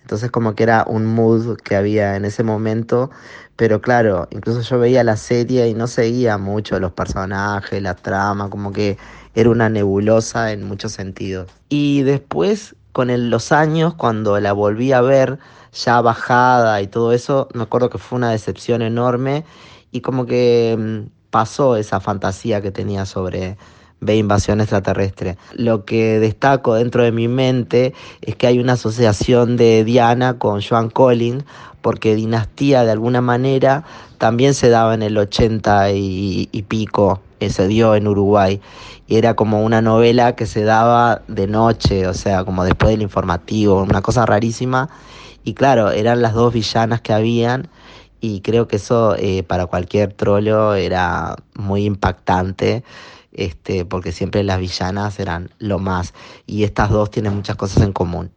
Entonces como que era un mood que había en ese momento, pero claro, incluso yo veía la serie y no seguía mucho los personajes, la trama, como que era una nebulosa en muchos sentidos. Y después, con los años, cuando la volví a ver ya bajada y todo eso, me acuerdo que fue una decepción enorme y como que mm, pasó esa fantasía que tenía sobre ve invasión extraterrestre. Lo que destaco dentro de mi mente es que hay una asociación de Diana con Joan Collins, porque Dinastía de alguna manera también se daba en el 80 y, y pico, eh, se dio en Uruguay. Y era como una novela que se daba de noche, o sea, como después del informativo, una cosa rarísima. Y claro, eran las dos villanas que habían. Y creo que eso eh, para cualquier trolo era muy impactante este, porque siempre las villanas eran lo más. Y estas dos tienen muchas cosas en común.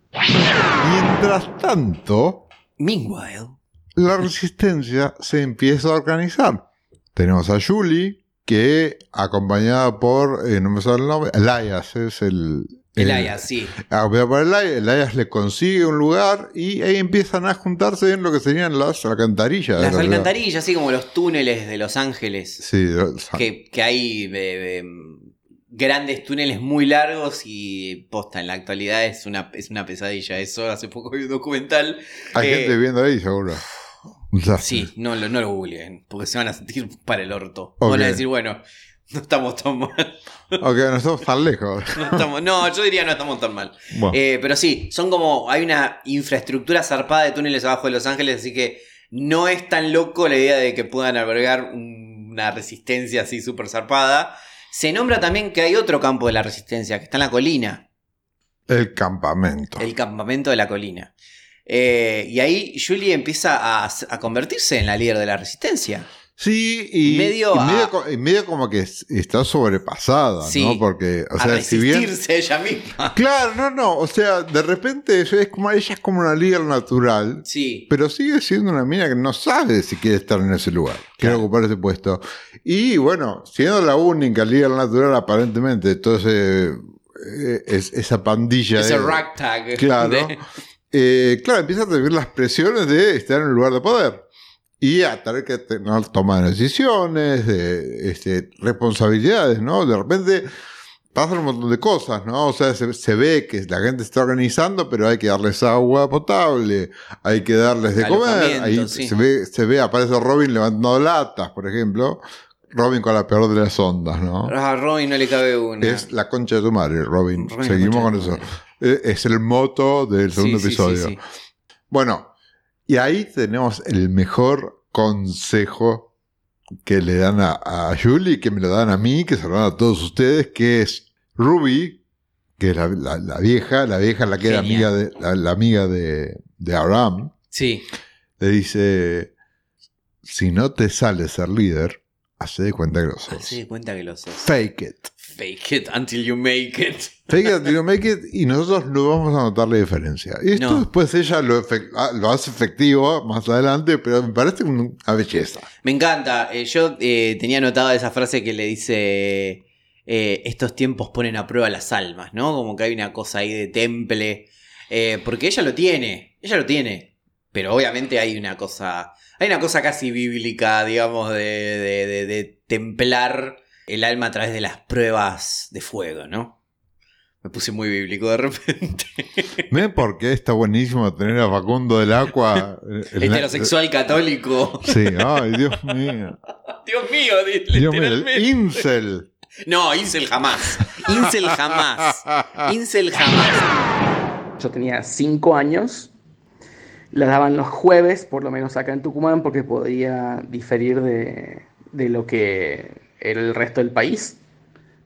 Mientras tanto, Meanwhile. la resistencia se empieza a organizar. Tenemos a Julie, que acompañada por, eh, no me sale el nombre, Elias es el... el- Elias, sí. Acompañada por Elias, Elias le consigue un lugar y ahí empiezan a juntarse en lo que serían las alcantarillas. Las alcantarillas, así como los túneles de Los Ángeles. Sí, Que, que hay eh, eh, grandes túneles muy largos y posta, en la actualidad es una, es una pesadilla. Eso hace poco vi un documental. hay eh, gente viviendo ahí, seguro. Sí, no, lo- no lo googleen, porque se van a sentir para el orto. Ok. Van a decir, bueno, No estamos tan mal. Ok, no estamos tan lejos. No, estamos- no, yo diría no estamos tan mal. Bueno, Eh, pero sí, son como. Hay una infraestructura zarpada de túneles abajo de Los Ángeles, así que no es tan loco la idea de que puedan albergar un- una resistencia así súper zarpada. Se nombra también que hay otro campo de la resistencia, que está en la colina, el campamento. el campamento de la colina. Eh, y ahí Julie empieza a, a convertirse en la líder de la resistencia. Sí, y Medio y a- medio, co- y medio como que es- está sobrepasada, Sí, ¿no? Porque, o a sea, si bien... ella misma. Claro, no, no, o sea, de repente ella es como, ella es como una líder natural, Sí. pero sigue siendo una mina que no sabe si quiere estar en ese lugar, quiere Claro. ocupar ese puesto. Y bueno, siendo la única líder natural aparentemente ese, eh, es- esa pandilla Ese ragtag. Claro. de- Eh, claro, empieza a tener las presiones de estar en un lugar de poder. Y a tener que tener, tomar decisiones, de, este, responsabilidades, ¿no? De repente pasan un montón de cosas, ¿no? O sea, se, se ve que la gente está organizando, pero hay que darles agua potable, hay que darles de comer. Alojamiento, Ahí sí. se ve, se ve, aparece Robin levantando latas, por ejemplo. Robin con la peor de las ondas, ¿no? A Robin no le cabe una. Es la concha de tu madre, Robin. Seguimos con eso. Es el moto del segundo Sí, sí, sí, episodio. sí. Bueno, y ahí tenemos el mejor consejo que le dan a, a Julie, que me lo dan a mí, que se lo dan a todos ustedes, que es Ruby, que es la, la- la vieja, la vieja la que era amiga de, la, la amiga de, de Abraham, Sí. le dice, si no te sale ser líder, hace de cuenta que lo sos. Se de cuenta que lo sos. Fake it. Fake it until you make it. Fake it until you make it y nosotros no vamos a notar la diferencia. Y esto No. después ella lo, ah, lo hace efectivo más adelante, pero me parece una belleza. Me encanta. Eh, yo eh, tenía anotada esa frase que le dice: eh, Estos tiempos ponen a prueba las almas, ¿no? Como que hay una cosa ahí de temple. Porque ella lo tiene. Ella lo tiene. Pero obviamente hay una cosa. Hay una cosa casi bíblica, digamos, de, de- de- de templar el alma a través de las pruebas de fuego, ¿no? Me puse muy bíblico de repente. ¿Ven por qué está buenísimo tener a Facundo del Agua? el- Heterosexual católico. Sí, ay, Dios mío. Dios mío, Dios mío, el incel. No, Incel jamás. Incel jamás. Incel jamás. Yo tenía cinco años. La daban los jueves, por lo menos acá en Tucumán, porque podía diferir de, de lo que el resto del país.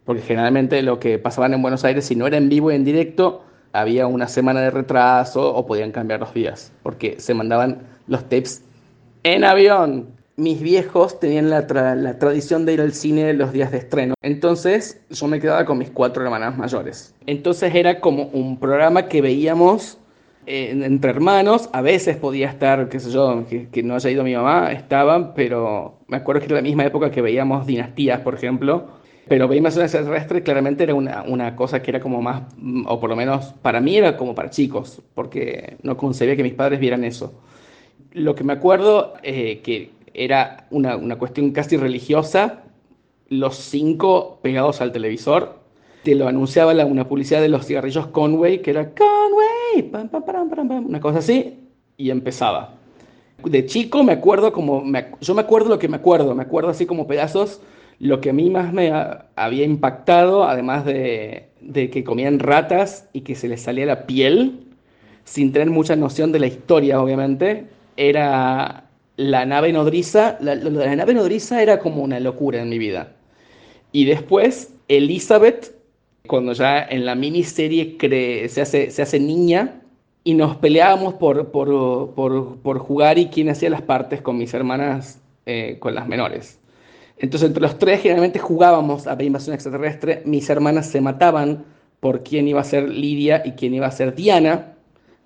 Porque generalmente lo que pasaban en Buenos Aires, si no era en vivo y en directo, había una semana de retraso o podían cambiar los días, porque se mandaban los tapes en avión. Mis viejos tenían la, tra- la tradición de ir al cine los días de estreno. Entonces yo me quedaba con mis cuatro hermanas mayores. Entonces era como un programa que veíamos eh, entre hermanos. A veces podía estar, qué sé yo, que, que no haya ido mi mamá, estaban, pero me acuerdo que era la misma época que veíamos Dinastías, por ejemplo. Pero veíamos una extraterrestre claramente era una, una cosa que era como más, mm, o por lo menos para mí era como para chicos, porque no concebía que mis padres vieran eso. Lo que me acuerdo eh, que era una, una cuestión casi religiosa, los cinco pegados al televisor, te lo anunciaba la, una publicidad de los cigarrillos Conway, que era Conway, una cosa así, y empezaba. De chico me acuerdo como, yo me acuerdo lo que me acuerdo, me acuerdo así como pedazos, lo que a mí más me ha- había impactado, además de, de que comían ratas y que se les salía la piel, sin tener mucha noción de la historia, obviamente, era la nave nodriza. La, de la nave nodriza era como una locura en mi vida. Y después, Elizabeth, cuando ya en la miniserie cre- se, hace, se hace niña, y nos peleábamos por, por, por, por jugar y quién hacía las partes con mis hermanas, eh, con las menores. Entonces, entre los tres generalmente jugábamos a la invasión extraterrestre. Mis hermanas se mataban por quién iba a ser Lidia y quién iba a ser Diana.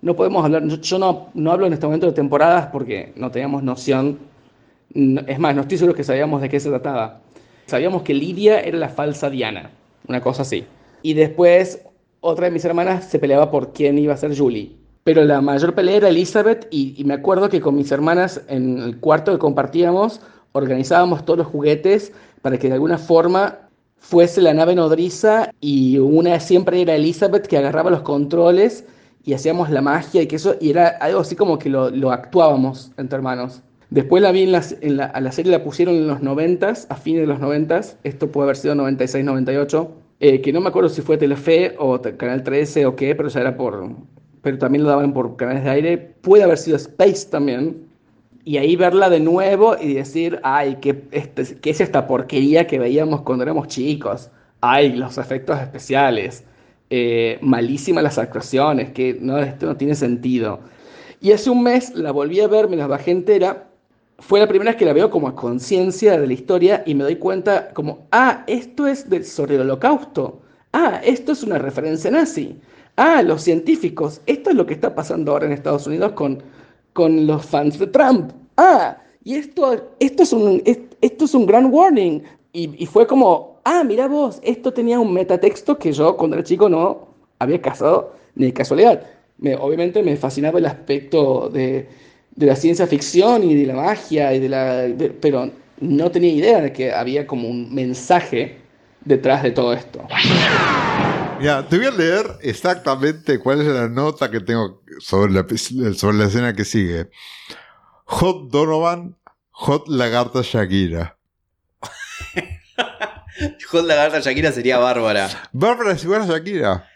No podemos hablar, yo, no, no hablo en este momento de temporadas porque no teníamos noción. No- Es más, no estoy seguro que sabíamos de qué se trataba. Sabíamos que Lidia era la falsa Diana, una cosa así. Y después otra de mis hermanas se peleaba por quién iba a ser Julie. Pero la mayor pelea era Elizabeth y, y me acuerdo que con mis hermanas en el cuarto que compartíamos organizábamos todos los juguetes para que de alguna forma fuese la nave nodriza y una siempre era Elizabeth que agarraba los controles y hacíamos la magia y que eso y era algo así como que lo, lo actuábamos entre hermanos. Después la vi en, las, en la, a la serie la pusieron en los 90, a fines de los 90, esto puede haber sido 96, 98, eh, que no me acuerdo si fue Telefe o Canal 13 o qué, pero ya era por, pero también lo daban por canales de aire, puede haber sido Space también, y ahí verla de nuevo y decir, ay, ¿qué, este, ¿qué es esta porquería que veíamos cuando éramos chicos? Ay, los efectos especiales, eh, malísimas las actuaciones, que no, esto no tiene sentido. Y hace un mes la volví a ver, me la bajé entera, fue la primera vez que la veo como a conciencia de la historia y me doy cuenta como, ah, esto es sobre el holocausto, ah, esto es una referencia nazi, ah, los científicos, esto es lo que está pasando ahora en Estados Unidos con con los fans de Trump. Ah, y esto, esto, es, un, esto es un gran warning. Y, fue como, ah, mira vos, esto tenía un metatexto que yo cuando era chico no había casado ni de casualidad. Me, obviamente me fascinaba el aspecto de, de, la ciencia ficción y de la magia, y de la, pero no tenía idea de que había como un mensaje detrás de todo esto. Ya, te voy a leer exactamente cuál es la nota que tengo sobre la, sobre la escena que sigue. Hot Donovan, Hot Lagarta Shakira. Hot Lagarta Shakira sería Bárbara. Bárbara es igual a Shakira.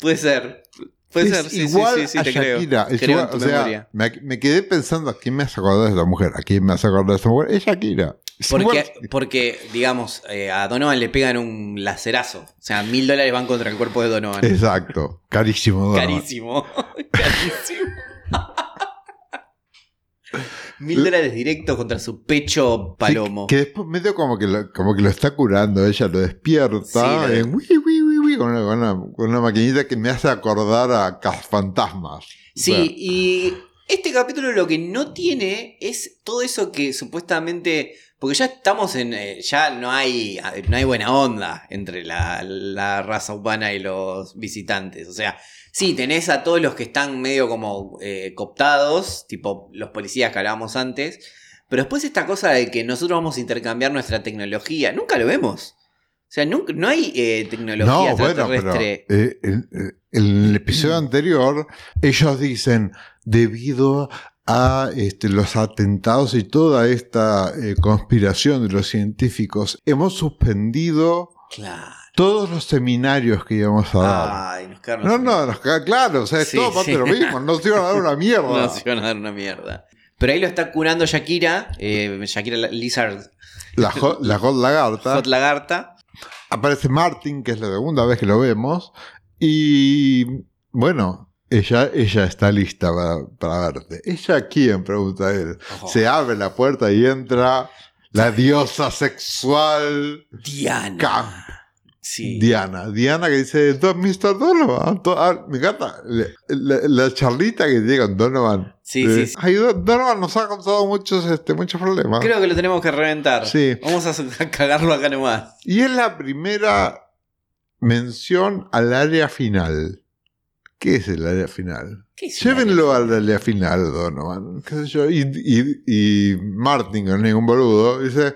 Puede ser. Puede ser, sí, igual sí, sí, a te Shakira. creo. Es Creo igual- o sea, me, me quedé pensando, ¿a quién me hace acordar de esta mujer? ¿A quién me hace acordar de esta mujer? Es Shakira. Es igual- Porque, porque, digamos, eh, a Donovan le pegan un lacerazo. O sea, mil dólares van contra el cuerpo de Donovan. Exacto. Carísimo. Donovan. Carísimo. Carísimo. Mil dólares directos contra su pecho palomo. Sí, que después medio como que, lo, como que lo está curando, ella lo despierta Sí, lo de- en wi, wi, wi, con, una, con una- con una maquinita que me hace acordar a. O sea, Sí, y este capítulo lo que no tiene es todo eso que supuestamente. Porque ya estamos en. eh, ya no hay. No hay buena onda entre la, la raza humana y los visitantes. O sea, sí, tenés a todos los que están medio como eh, cooptados, tipo los policías que hablábamos antes. Pero después esta cosa de que nosotros vamos a intercambiar nuestra tecnología, nunca lo vemos. O sea, nunca, no hay eh, tecnología no, bueno, pero extraterrestre. eh, en, en el episodio anterior ellos dicen, debido a este, los atentados y toda esta eh, conspiración de los científicos, hemos suspendido Claro. todos los seminarios que íbamos a dar. Ay, nos no, no, nos queda claro, o sea, es Sí, todo parte de lo mismo, no se iban a dar una mierda. No, se iban a dar una mierda. Pero ahí lo está curando Shakira, eh, Shakira Lizard La, hot, la hot lagarta. Hot Lagarta. Aparece Martin, que es la segunda vez que lo vemos. Y bueno, ella, ella está lista para, para verte. ¿Ella quién? Pregunta él. Ojo. Se abre la puerta y entra la diosa sexual Diana. Camp. Sí. Diana. Diana que dice, "Don- Mr. Donovan. Ah, Me encanta la, la charlita que tiene con Donovan. Sí, sí, sí. "Ay, Don- Donovan nos ha causado muchos, este, muchos problemas. Creo que lo tenemos que reventar. Sí. Vamos a a cagarlo acá nomás. Y es la primera mención al área final. ¿Qué es el área final? ¿Qué es Llévenlo al área final, Donovan. ¿Qué sé yo? Y, y, y Martin, que no es ningún boludo, dice: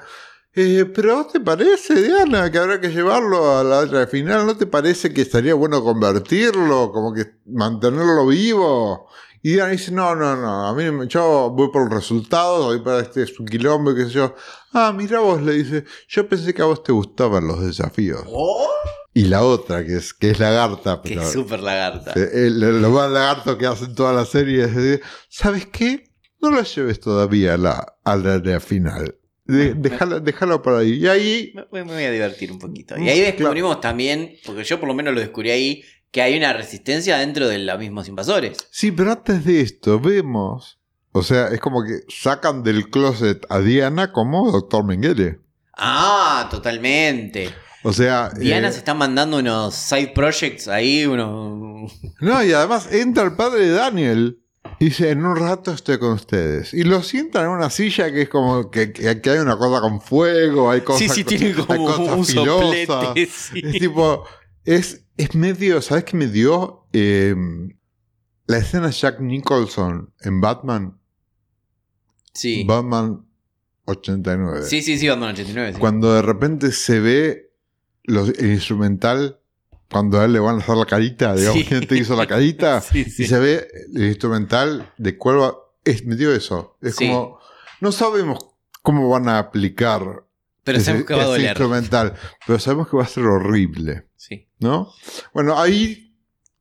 eh, ¿Pero a vos te parece, Diana, que habrá que llevarlo al área final? ¿No te parece que estaría bueno convertirlo? Como que mantenerlo vivo. Y Diana dice: No, no, no. A mí yo voy por los resultados, voy para este es un quilombo, qué sé yo. Ah, mira vos, le dice: Yo pensé que a vos te gustaban los desafíos. Oh, Y la otra, que es, que es lagarta, que es súper lagarta. eh, el- lo más lagarto que hacen toda la serie es decir, ¿sabes qué? No lo lleves todavía a la, al área final. De- déjalo, déjalo por ahí. Y ahí, Me, me voy a divertir un poquito. Mm, Y ahí descubrimos también, porque yo por lo menos lo descubrí ahí, que hay una resistencia dentro de los mismos invasores. sí, pero antes de esto, vemos. O sea, es como que sacan del closet a Diana como Doctor Mengele. Ah, totalmente. O sea. Diana eh, se está mandando unos side projects ahí, unos. No, y además entra el padre de Daniel. Y dice, en un rato estoy con ustedes. Y lo sientan en una silla que es como que, que- que hay una cosa con fuego, hay cosas Sí, sí, tiene como un filosas. soplete. sí. Es tipo, es, es medio, ¿sabes qué me dio? Eh, la escena de Jack Nicholson en Batman, Sí. Batman 89. Sí, sí, sí, Batman 89. sí. Cuando de repente se ve los- el instrumental, cuando a él le van a hacer la carita, digamos, Sí. ¿quién te hizo la carita? Sí, sí. Y se ve el instrumental de Cuerva, es, me dio eso. Es como, No sabemos cómo van a aplicar Pero ese, sabemos que va a doler. instrumental, pero sabemos que va a ser horrible, Sí. ¿no? Bueno, ahí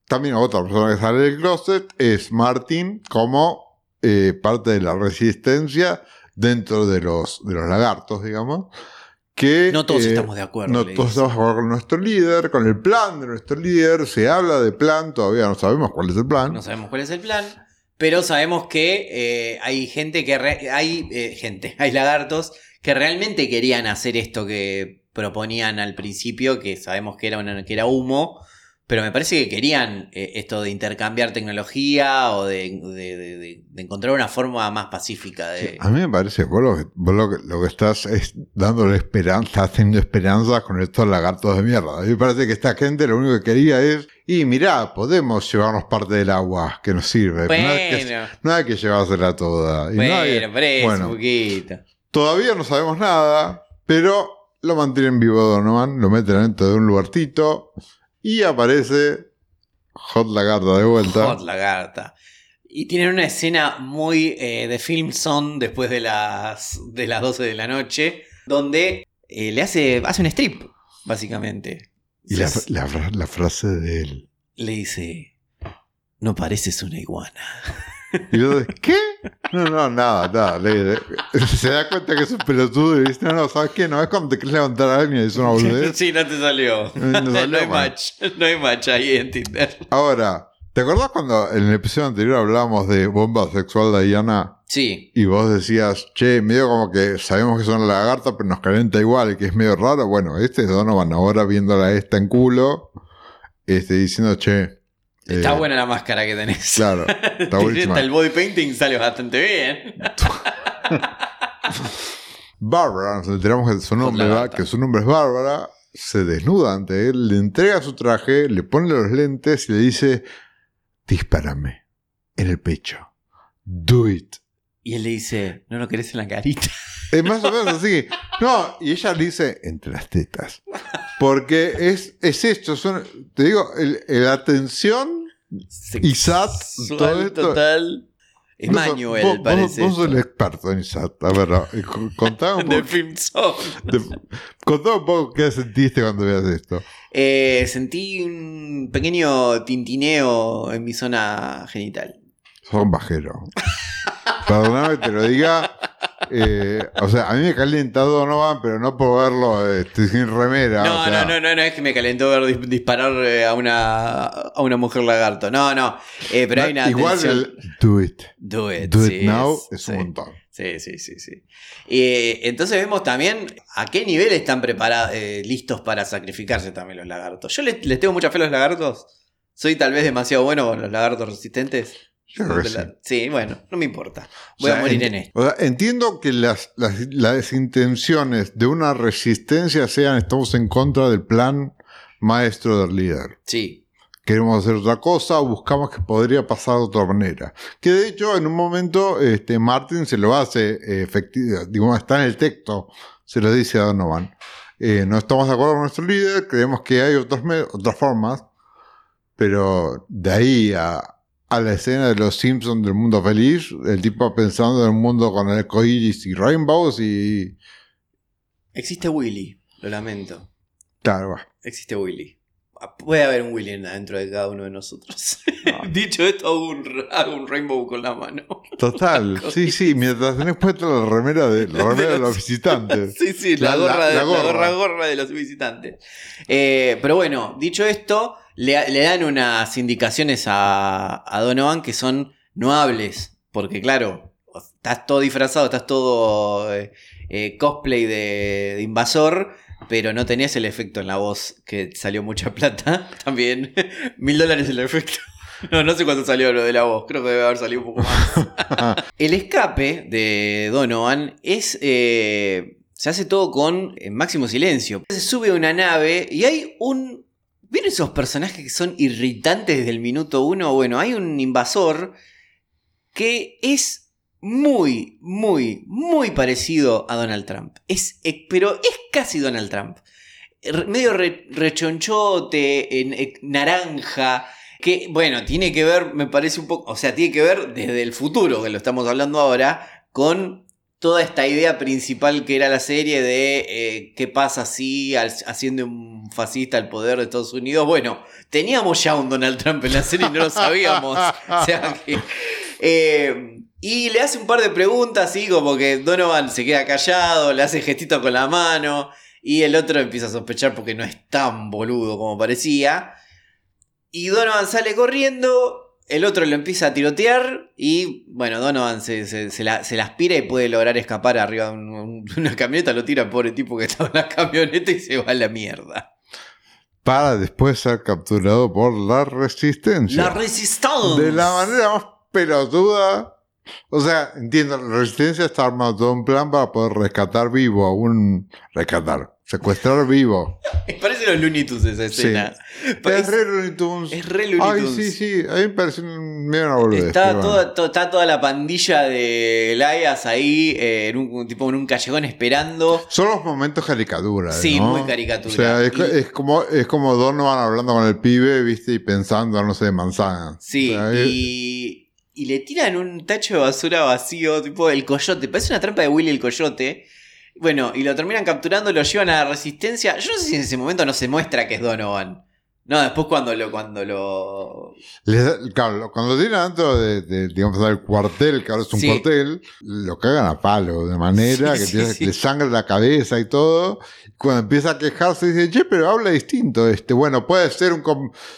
también otra persona que sale del closet es Martin como eh, parte de la resistencia dentro de los, de los lagartos, digamos. Que, No todos eh, estamos de acuerdo. No todos estamos de acuerdo con nuestro líder, con el plan de nuestro líder. Se habla de plan, todavía no sabemos cuál es el plan. No sabemos cuál es el plan, pero sabemos que eh, hay gente que... re- hay eh, gente, hay lagartos que realmente querían hacer esto que proponían al principio, que sabemos que era, una- que era humo, pero me parece que querían eh, esto de intercambiar tecnología o de, de- de- encontrar una forma más pacífica de... A mí me parece, vos lo que, vos lo que, lo que estás es dándole esperanza, haciendo esperanzas con estos lagartos de mierda. A mí me parece que esta gente lo único que quería es, y mirá, podemos llevarnos parte del agua que nos sirve. pero no, hay que, Bueno, no hay que llevársela toda. Y no hay- bueno, pero es bueno. un poquito. todavía no sabemos nada, pero lo mantienen vivo Donovan, lo meten dentro de un lugarcito y aparece Hot Lagarta de vuelta. Hot lagarta. Y tienen una escena muy eh, de film son después de las, de las 12 de la noche, donde eh, le hace, hace un strip, básicamente. Y la, la la frase de él. le dice, no pareces una iguana. Y yo ¿qué? No, no, nada, nada. le- le- se da cuenta que es un pelotudo y dice, no, no, ¿sabes qué? No es cuando te quieres levantar a alguien y es una boludez. sí, no te salió. No hay match. No hay match ahí en Tinder. Ahora, ¿te acordás cuando en el episodio anterior hablábamos de bomba sexual de Diana? Sí. Y vos decías, che, medio como que sabemos que son lagartas, pero nos calienta igual, que es medio raro. Bueno, este es Donovan ahora viéndola esta en culo, este, diciendo, che. Está eh, buena la máscara que tenés. Claro, está buenísima. el body painting sale bastante bien. Bárbara, nos enteramos que su, nombre, que su nombre es Bárbara, se desnuda ante él, le entrega su traje, le pone los lentes y le dice, dispárame en el pecho. Do it. Y él le dice, ¿no lo querés en la carita? Es más o menos así. No, y ella le dice entre las tetas. Porque es, es esto, son, te digo, el, el- la tensión. Isat, total. Emmanuel, vos, vos- parece. Vos sos el experto en ISAT. A ver, no, contá un poco, film de- contá un poco qué sentiste cuando veas esto. Eh, sentí un pequeño tintineo en mi zona genital. Sos un bajero. Perdóname que te lo diga. Eh, o sea, a mí me calienta Donovan, pero no por verlo este, sin remera. No, o sea, no, no, no, no es que me calentó ver dis- disparar eh, a una, a una mujer lagarto. No, no. Eh, pero no, hay una igual el do it. Do it. Do sí, it now es- es un montón. Sí, sí, sí, sí. Entonces vemos también a qué nivel están preparados, listos para sacrificarse también los lagartos. Yo les, les tengo mucha fe a los lagartos. Soy tal vez demasiado bueno con los lagartos resistentes. La- sí, bueno, no me importa. O Voy sea, a morir en esto. o sea, entiendo que las, las, las intenciones de una resistencia sean estamos en contra del plan maestro del líder. Sí. Queremos hacer otra cosa o buscamos que podría pasar de otra manera. Que de hecho en un momento este, Martin se lo hace eh, efectivo, digo, está en el texto, se lo dice a Donovan. Eh, no estamos de acuerdo con nuestro líder, creemos que hay otros me- otras formas, pero de ahí a, a la escena de los Simpsons del mundo feliz, el tipo pensando en un mundo con arcoíris y rainbows y... Existe Willy, lo lamento. Claro, va. Existe Willy. Puede haber un Willy dentro de cada uno de nosotros. Dicho esto, hago un, hago un rainbow con la mano. Total, sí, sí, mientras tenés puesta la remera de, la remera de los visitantes. Sí, sí, la, La- gorra, de, la gorra gorra de los visitantes. Eh, pero bueno, dicho esto, le, le dan unas indicaciones a, a Donovan que son no hables. Porque claro, estás todo disfrazado, estás todo eh, eh, cosplay de, de invasor, pero no tenías el efecto en la voz, que salió mucha plata. También, mil dólares el efecto. No, no sé cuánto salió lo de la voz, creo que debe haber salido un poco más. El escape de Donovan es. eh, se hace todo con máximo silencio. Se sube a una nave y hay un. ¿Vieron esos personajes que son irritantes desde el minuto uno? Bueno, hay un invasor que es muy, muy, muy parecido a Donald Trump. Es, eh, pero es casi Donald Trump. R- medio re- rechonchote, eh, naranja. Que, bueno, tiene que ver, me parece un poco, o sea, tiene que ver desde el futuro, que lo estamos hablando ahora, con toda esta idea principal que era la serie de eh, qué pasa si al- haciendo un fascista al poder de Estados Unidos. Bueno, teníamos ya un Donald Trump en la serie y no lo sabíamos. o sea que. eh, y le hace un par de preguntas, así como que Donovan se queda callado, le hace gestito con la mano. Y el otro empieza a sospechar porque no es tan boludo como parecía. Y Donovan sale corriendo, el otro lo empieza a tirotear y bueno, Donovan se, se- se la, se la aspira y puede lograr escapar arriba de un- un- una camioneta, lo tira pobre tipo que estaba en la camioneta y se va a la mierda. Para después ser capturado por la resistencia. La Resistance. De la manera más pelotuda. O sea, entiendo, la resistencia está armando todo un plan para poder rescatar vivo a un. Rescatar, secuestrar vivo. Parece los Looney Tunes esa Sí. escena. Es re Looney Tunes. Es re Looney Ay, sí, sí, a mí me parece un- medio una boludez. Está bueno. toda, to- está toda la pandilla de Elias ahí eh, en un tipo en un callejón esperando. Son los momentos caricatura. Sí, ¿no? muy caricatura. O sea, es, Y- es como, es como Donovan hablando con el pibe, viste, y pensando, no sé, de manzana. Sí, O sea, es- y, y le tiran un tacho de basura vacío, tipo el coyote. Parece una trampa de Willy el coyote. Bueno, y lo terminan capturando, lo llevan a la resistencia. Yo no sé si en ese momento no se muestra que es Donovan. No, después cuando lo, cuando lo. les claro, cuando lo tiran dentro de, de, digamos, del cuartel, que ahora es un Sí. cuartel, lo cagan a palo, de manera Sí, que sí, empieza- le sangra la cabeza y todo. Cuando empieza a quejarse, dice, che, pero habla distinto este. Bueno, puede ser un,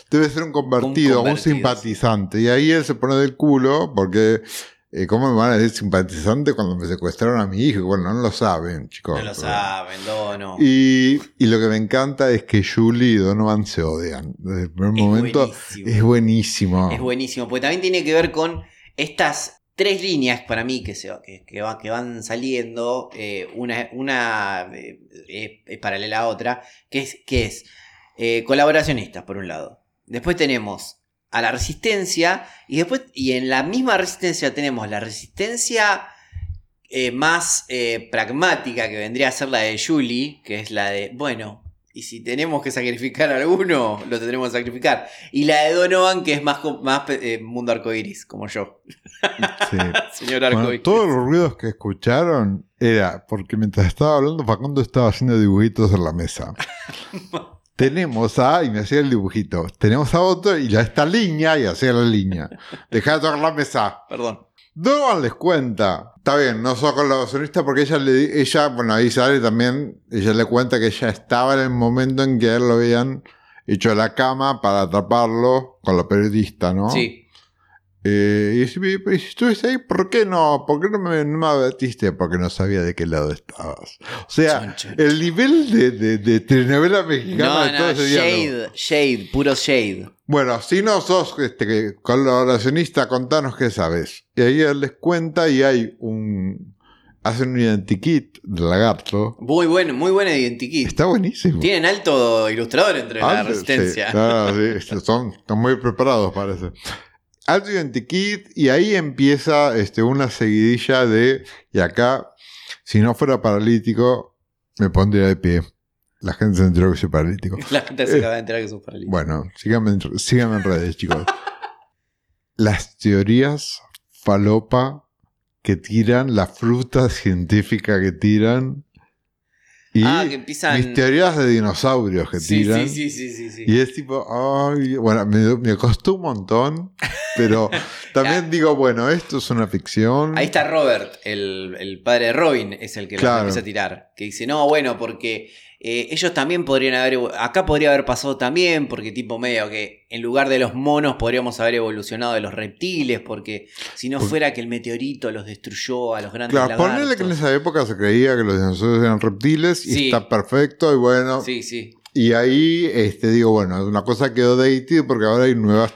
debe ser un convertido, un, convertido, simpatizante. Y ahí él se pone del culo, porque, ¿cómo me van a decir simpatizante cuando me secuestraron a mi hijo? Bueno, no lo saben, chicos. No lo pero- saben, Dono. Y, y lo que me encanta es que Julie y Donovan se odian. Desde el primer Es momento buenísimo. es buenísimo. Es buenísimo, porque también tiene que ver con estas tres líneas para mí que, se, que, que va- que van saliendo, eh, una, una eh, eh, es paralela a otra, que es, que es eh, colaboracionistas, por un lado. Después tenemos a la resistencia, y después, y en la misma resistencia tenemos la resistencia eh, más eh, pragmática, que vendría a ser la de Julie, que es la de, bueno, y si tenemos que sacrificar a alguno, lo tendremos que sacrificar. Y la de Donovan, que es más, más eh, mundo arcoiris, como yo. Sí. Señor Bueno, arcoiris. todos los ruidos que escucharon era porque mientras estaba hablando, Facundo estaba haciendo dibujitos en la mesa. Tenemos a, y me hacía el dibujito. Tenemos a otro y a esta línea y hacía la línea. Deja de tocar la mesa. Perdón. Donovan les cuenta. Está bien, no soy colaboracionista porque ella le ella, bueno, ahí sale también, ella le cuenta que ella estaba en el momento en que a él lo habían hecho a la cama para atraparlo con la periodista, ¿no? Sí. Eh, y pero si estuviste ahí, ¿por qué no? ¿Por qué no me, no me advertiste? Porque no sabía de qué lado estabas. O sea, Chon, chon. el nivel de, de, de telenovela mexicana No, de todo no, ese diálogo. Shade, Shade, puro Shade. Bueno, si no sos este, colaboracionista, contanos qué sabes. Y ahí él les cuenta y hay un... Hacen un identikit del lagarto. Muy bueno, muy buena identikit. Está buenísimo. Tienen alto ilustrador entre la Alto, resistencia. sí, claro, sí, son, están muy preparados, parece. Alto Identikit, y ahí empieza este, una seguidilla de. Y acá, si no fuera paralítico, me pondría de pie. La gente se enteró que soy paralítico. La gente se acaba de enterar que sos paralítico. Bueno, síganme, síganme en redes, chicos. Las teorías falopa que tiran, la fruta científica que tiran. Y ah, que empiezan. mis teorías de dinosaurios que sí, tiran. sí, sí, sí, sí, sí. Y es tipo, ay, bueno, me, me costó un montón, pero también digo, bueno, esto es una ficción. Ahí está Robert, el, el padre de Robin, es el que Claro. lo empieza a tirar. Que dice, no, bueno, porque eh, ellos también podrían haber, acá podría haber pasado también, porque tipo medio que en lugar de los monos podríamos haber evolucionado de los reptiles, porque si no fuera que el meteorito los destruyó a los grandes Claro, ponele que en lagartos. esa época se creía que los dinosaurios eran reptiles y Sí. está perfecto y bueno. Sí, sí. Y ahí este, digo, bueno, una cosa quedó dated porque ahora hay nuevas,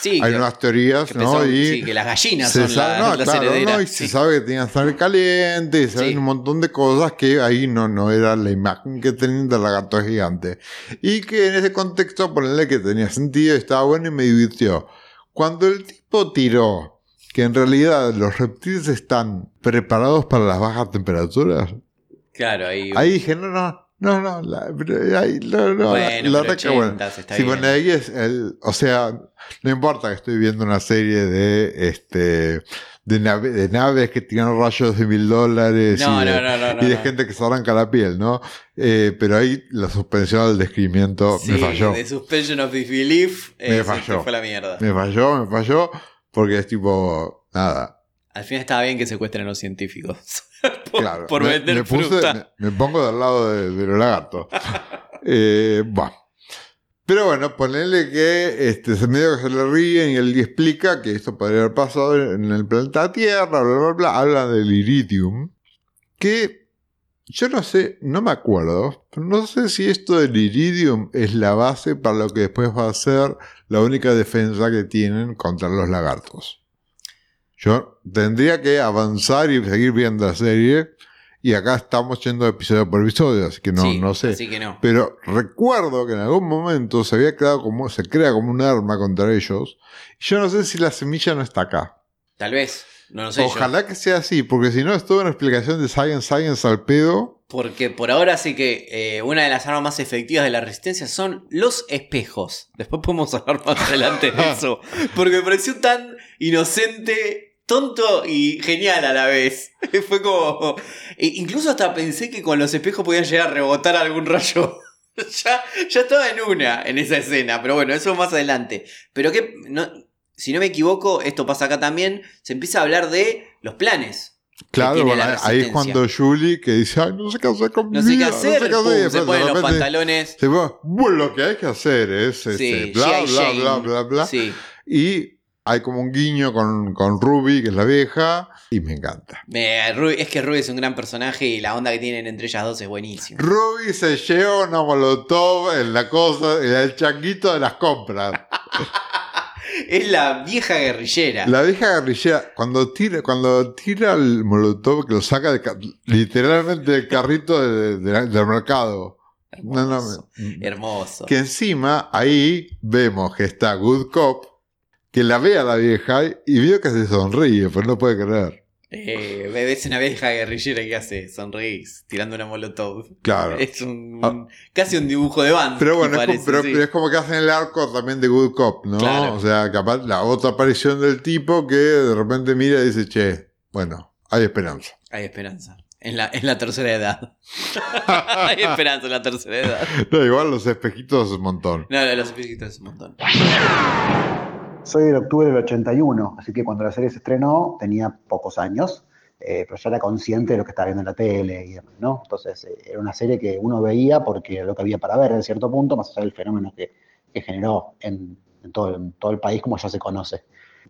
Sí, hay que, nuevas teorías, que ¿no? Y sí, que las gallinas se son sabe, la- no, las claro, herederas. no, y Sí. se sabe que tenían sangre caliente, y se saben un montón de cosas que ahí no, no era la imagen que tenían del lagarto gigante. Y que en ese contexto, ponerle que tenía sentido, estaba bueno y me divirtió. Cuando el tipo tiró que en realidad los reptiles están preparados para las bajas temperaturas, Claro, ahí. ahí dije, no, no. No, no, la, pero ahí, no, no, Bueno, la, la pero bueno. 80s está Sí, bien. ahí es el, o sea, no importa que estoy viendo una serie de este de, nave- de naves que tiran rayos de mil dólares No, y, de, no, no, y de gente que se arranca la piel, ¿no? Eh, pero ahí la suspensión del descrimiento me falló. The Suspension of Disbelief. Me eh, falló. fue la mierda. Me falló, me falló, porque es tipo, nada. Al final estaba bien que secuestren a los científicos. por, Claro, por me, vender me puse- fruta. me, me pongo del lado de, de los lagartos. eh, bueno. Pero bueno, ponerle que este, se medio que se le ríen y él explica que esto podría haber pasado en el planeta Tierra, bla, bla, bla, bla. Habla del iridium. Que yo no sé, no me acuerdo, pero no sé si esto del iridium es la base para lo que después va a ser la única defensa que tienen contra los lagartos. Yo tendría que avanzar y seguir viendo la serie. Y acá estamos yendo episodio por episodio, así que no, Sí, no sé. Así que no. Pero recuerdo que en algún momento se había creado como, se crea como un arma contra ellos. Y yo no sé si la semilla no está acá. Tal vez. No lo sé. yo. Ojalá que sea así, porque si no es toda una explicación de Science Science al pedo. Porque por ahora sí que eh, una de las armas más efectivas de la resistencia son los espejos. Después podemos hablar más adelante de eso. Porque me pareció tan inocente, tonto y genial a la vez. Fue como... e incluso hasta pensé que con los espejos podían llegar a rebotar algún rayo. ya, ya estaba en una, en esa escena. Pero bueno, eso más adelante. Pero que... No, si no me equivoco, esto pasa acá también. Se empieza a hablar de los planes. Claro, bueno, ahí es cuando Julie que dice, ay, no sé qué hacer con No sé vida, hacer. no sé qué hacer", se ponen los pantalones. se va, bueno, lo que hay que hacer es este, Sí, bla, bla, Jane. bla, bla, bla. Sí. Y hay como un guiño con, con Ruby, que es la vieja, y me encanta. Ruby- es que Ruby es un gran personaje y la onda que tienen entre ellas dos es buenísima. Ruby se lleva una molotov en la cosa, en el changuito de las compras. Es la vieja guerrillera. La vieja guerrillera, cuando tira, cuando tira el molotov, que lo saca de literalmente del carrito de- de- del mercado. No, no, Hermoso. Hermoso. que encima ahí vemos que está Good Cop, que la ve a la vieja y veo que se sonríe, pero no puede creer. Eh, ves una vieja guerrillera que hace sonrís tirando una molotov. Claro. Es un, Ah. casi un dibujo de banda. Pero bueno, es parece, como, pero, sí. pero es como que hacen el arco también de Good Cop, ¿no? Claro. O sea, capaz la otra aparición del tipo que de repente mira y dice, che, bueno, hay esperanza. Hay esperanza. En la, en la tercera edad. Hay esperanza en la tercera edad. No, igual los espejitos es un montón. No, no, los espíritus es un montón. Soy del octubre del 81, así que cuando la serie se estrenó tenía pocos años, eh, pero ya era consciente de lo que estaba viendo en la tele y demás, ¿no? Entonces eh, era una serie que uno veía porque era lo que había para ver en cierto punto, más allá del fenómeno que, que generó en, en todo, en todo el país como ya se conoce.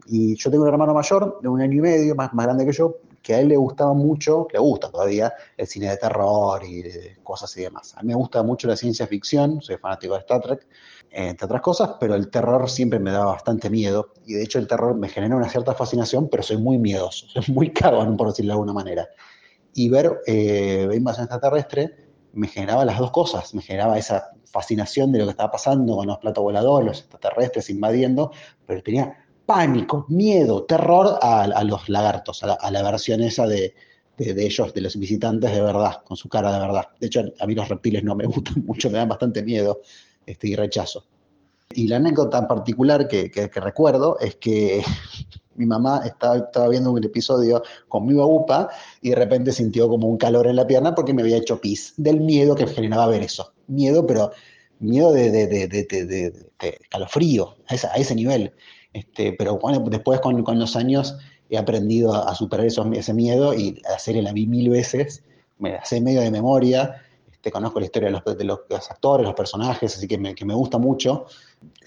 Y yo tengo un hermano mayor de un año y medio, más, más grande que yo, que a él le gustaba mucho, le gusta todavía, el cine de terror y de cosas y demás. A mí me gusta mucho la ciencia ficción, soy fanático de Star Trek, entre otras cosas, pero el terror siempre me daba bastante miedo. Y de hecho el terror me genera una cierta fascinación, pero soy muy miedoso, soy muy cagón, por decirlo de alguna manera. Y ver eh, invasión extraterrestre me generaba las dos cosas, me generaba esa fascinación de lo que estaba pasando con los platos voladores, los extraterrestres invadiendo, pero tenía pánico, miedo, terror a, los lagartos, a la, a versión esa de, de ellos, de los visitantes de verdad, con su cara de verdad. De hecho, a mí los reptiles no me gustan mucho, me dan bastante miedo este, y rechazo. Y la anécdota en particular que, que, que recuerdo es que mi mamá estaba, estaba, viendo un episodio con mi upa y de repente sintió como un calor en la pierna porque me había hecho pis, del miedo que generaba ver eso. Miedo, pero miedo de, de, de, de calofrío, a, esa, a, ese nivel. Este, pero bueno, después con, con, los años he aprendido a, a superar eso, ese miedo y la serie la vi mil veces, me la sé medio de memoria, este, conozco la historia de los, actores, los personajes, así que me, gusta mucho.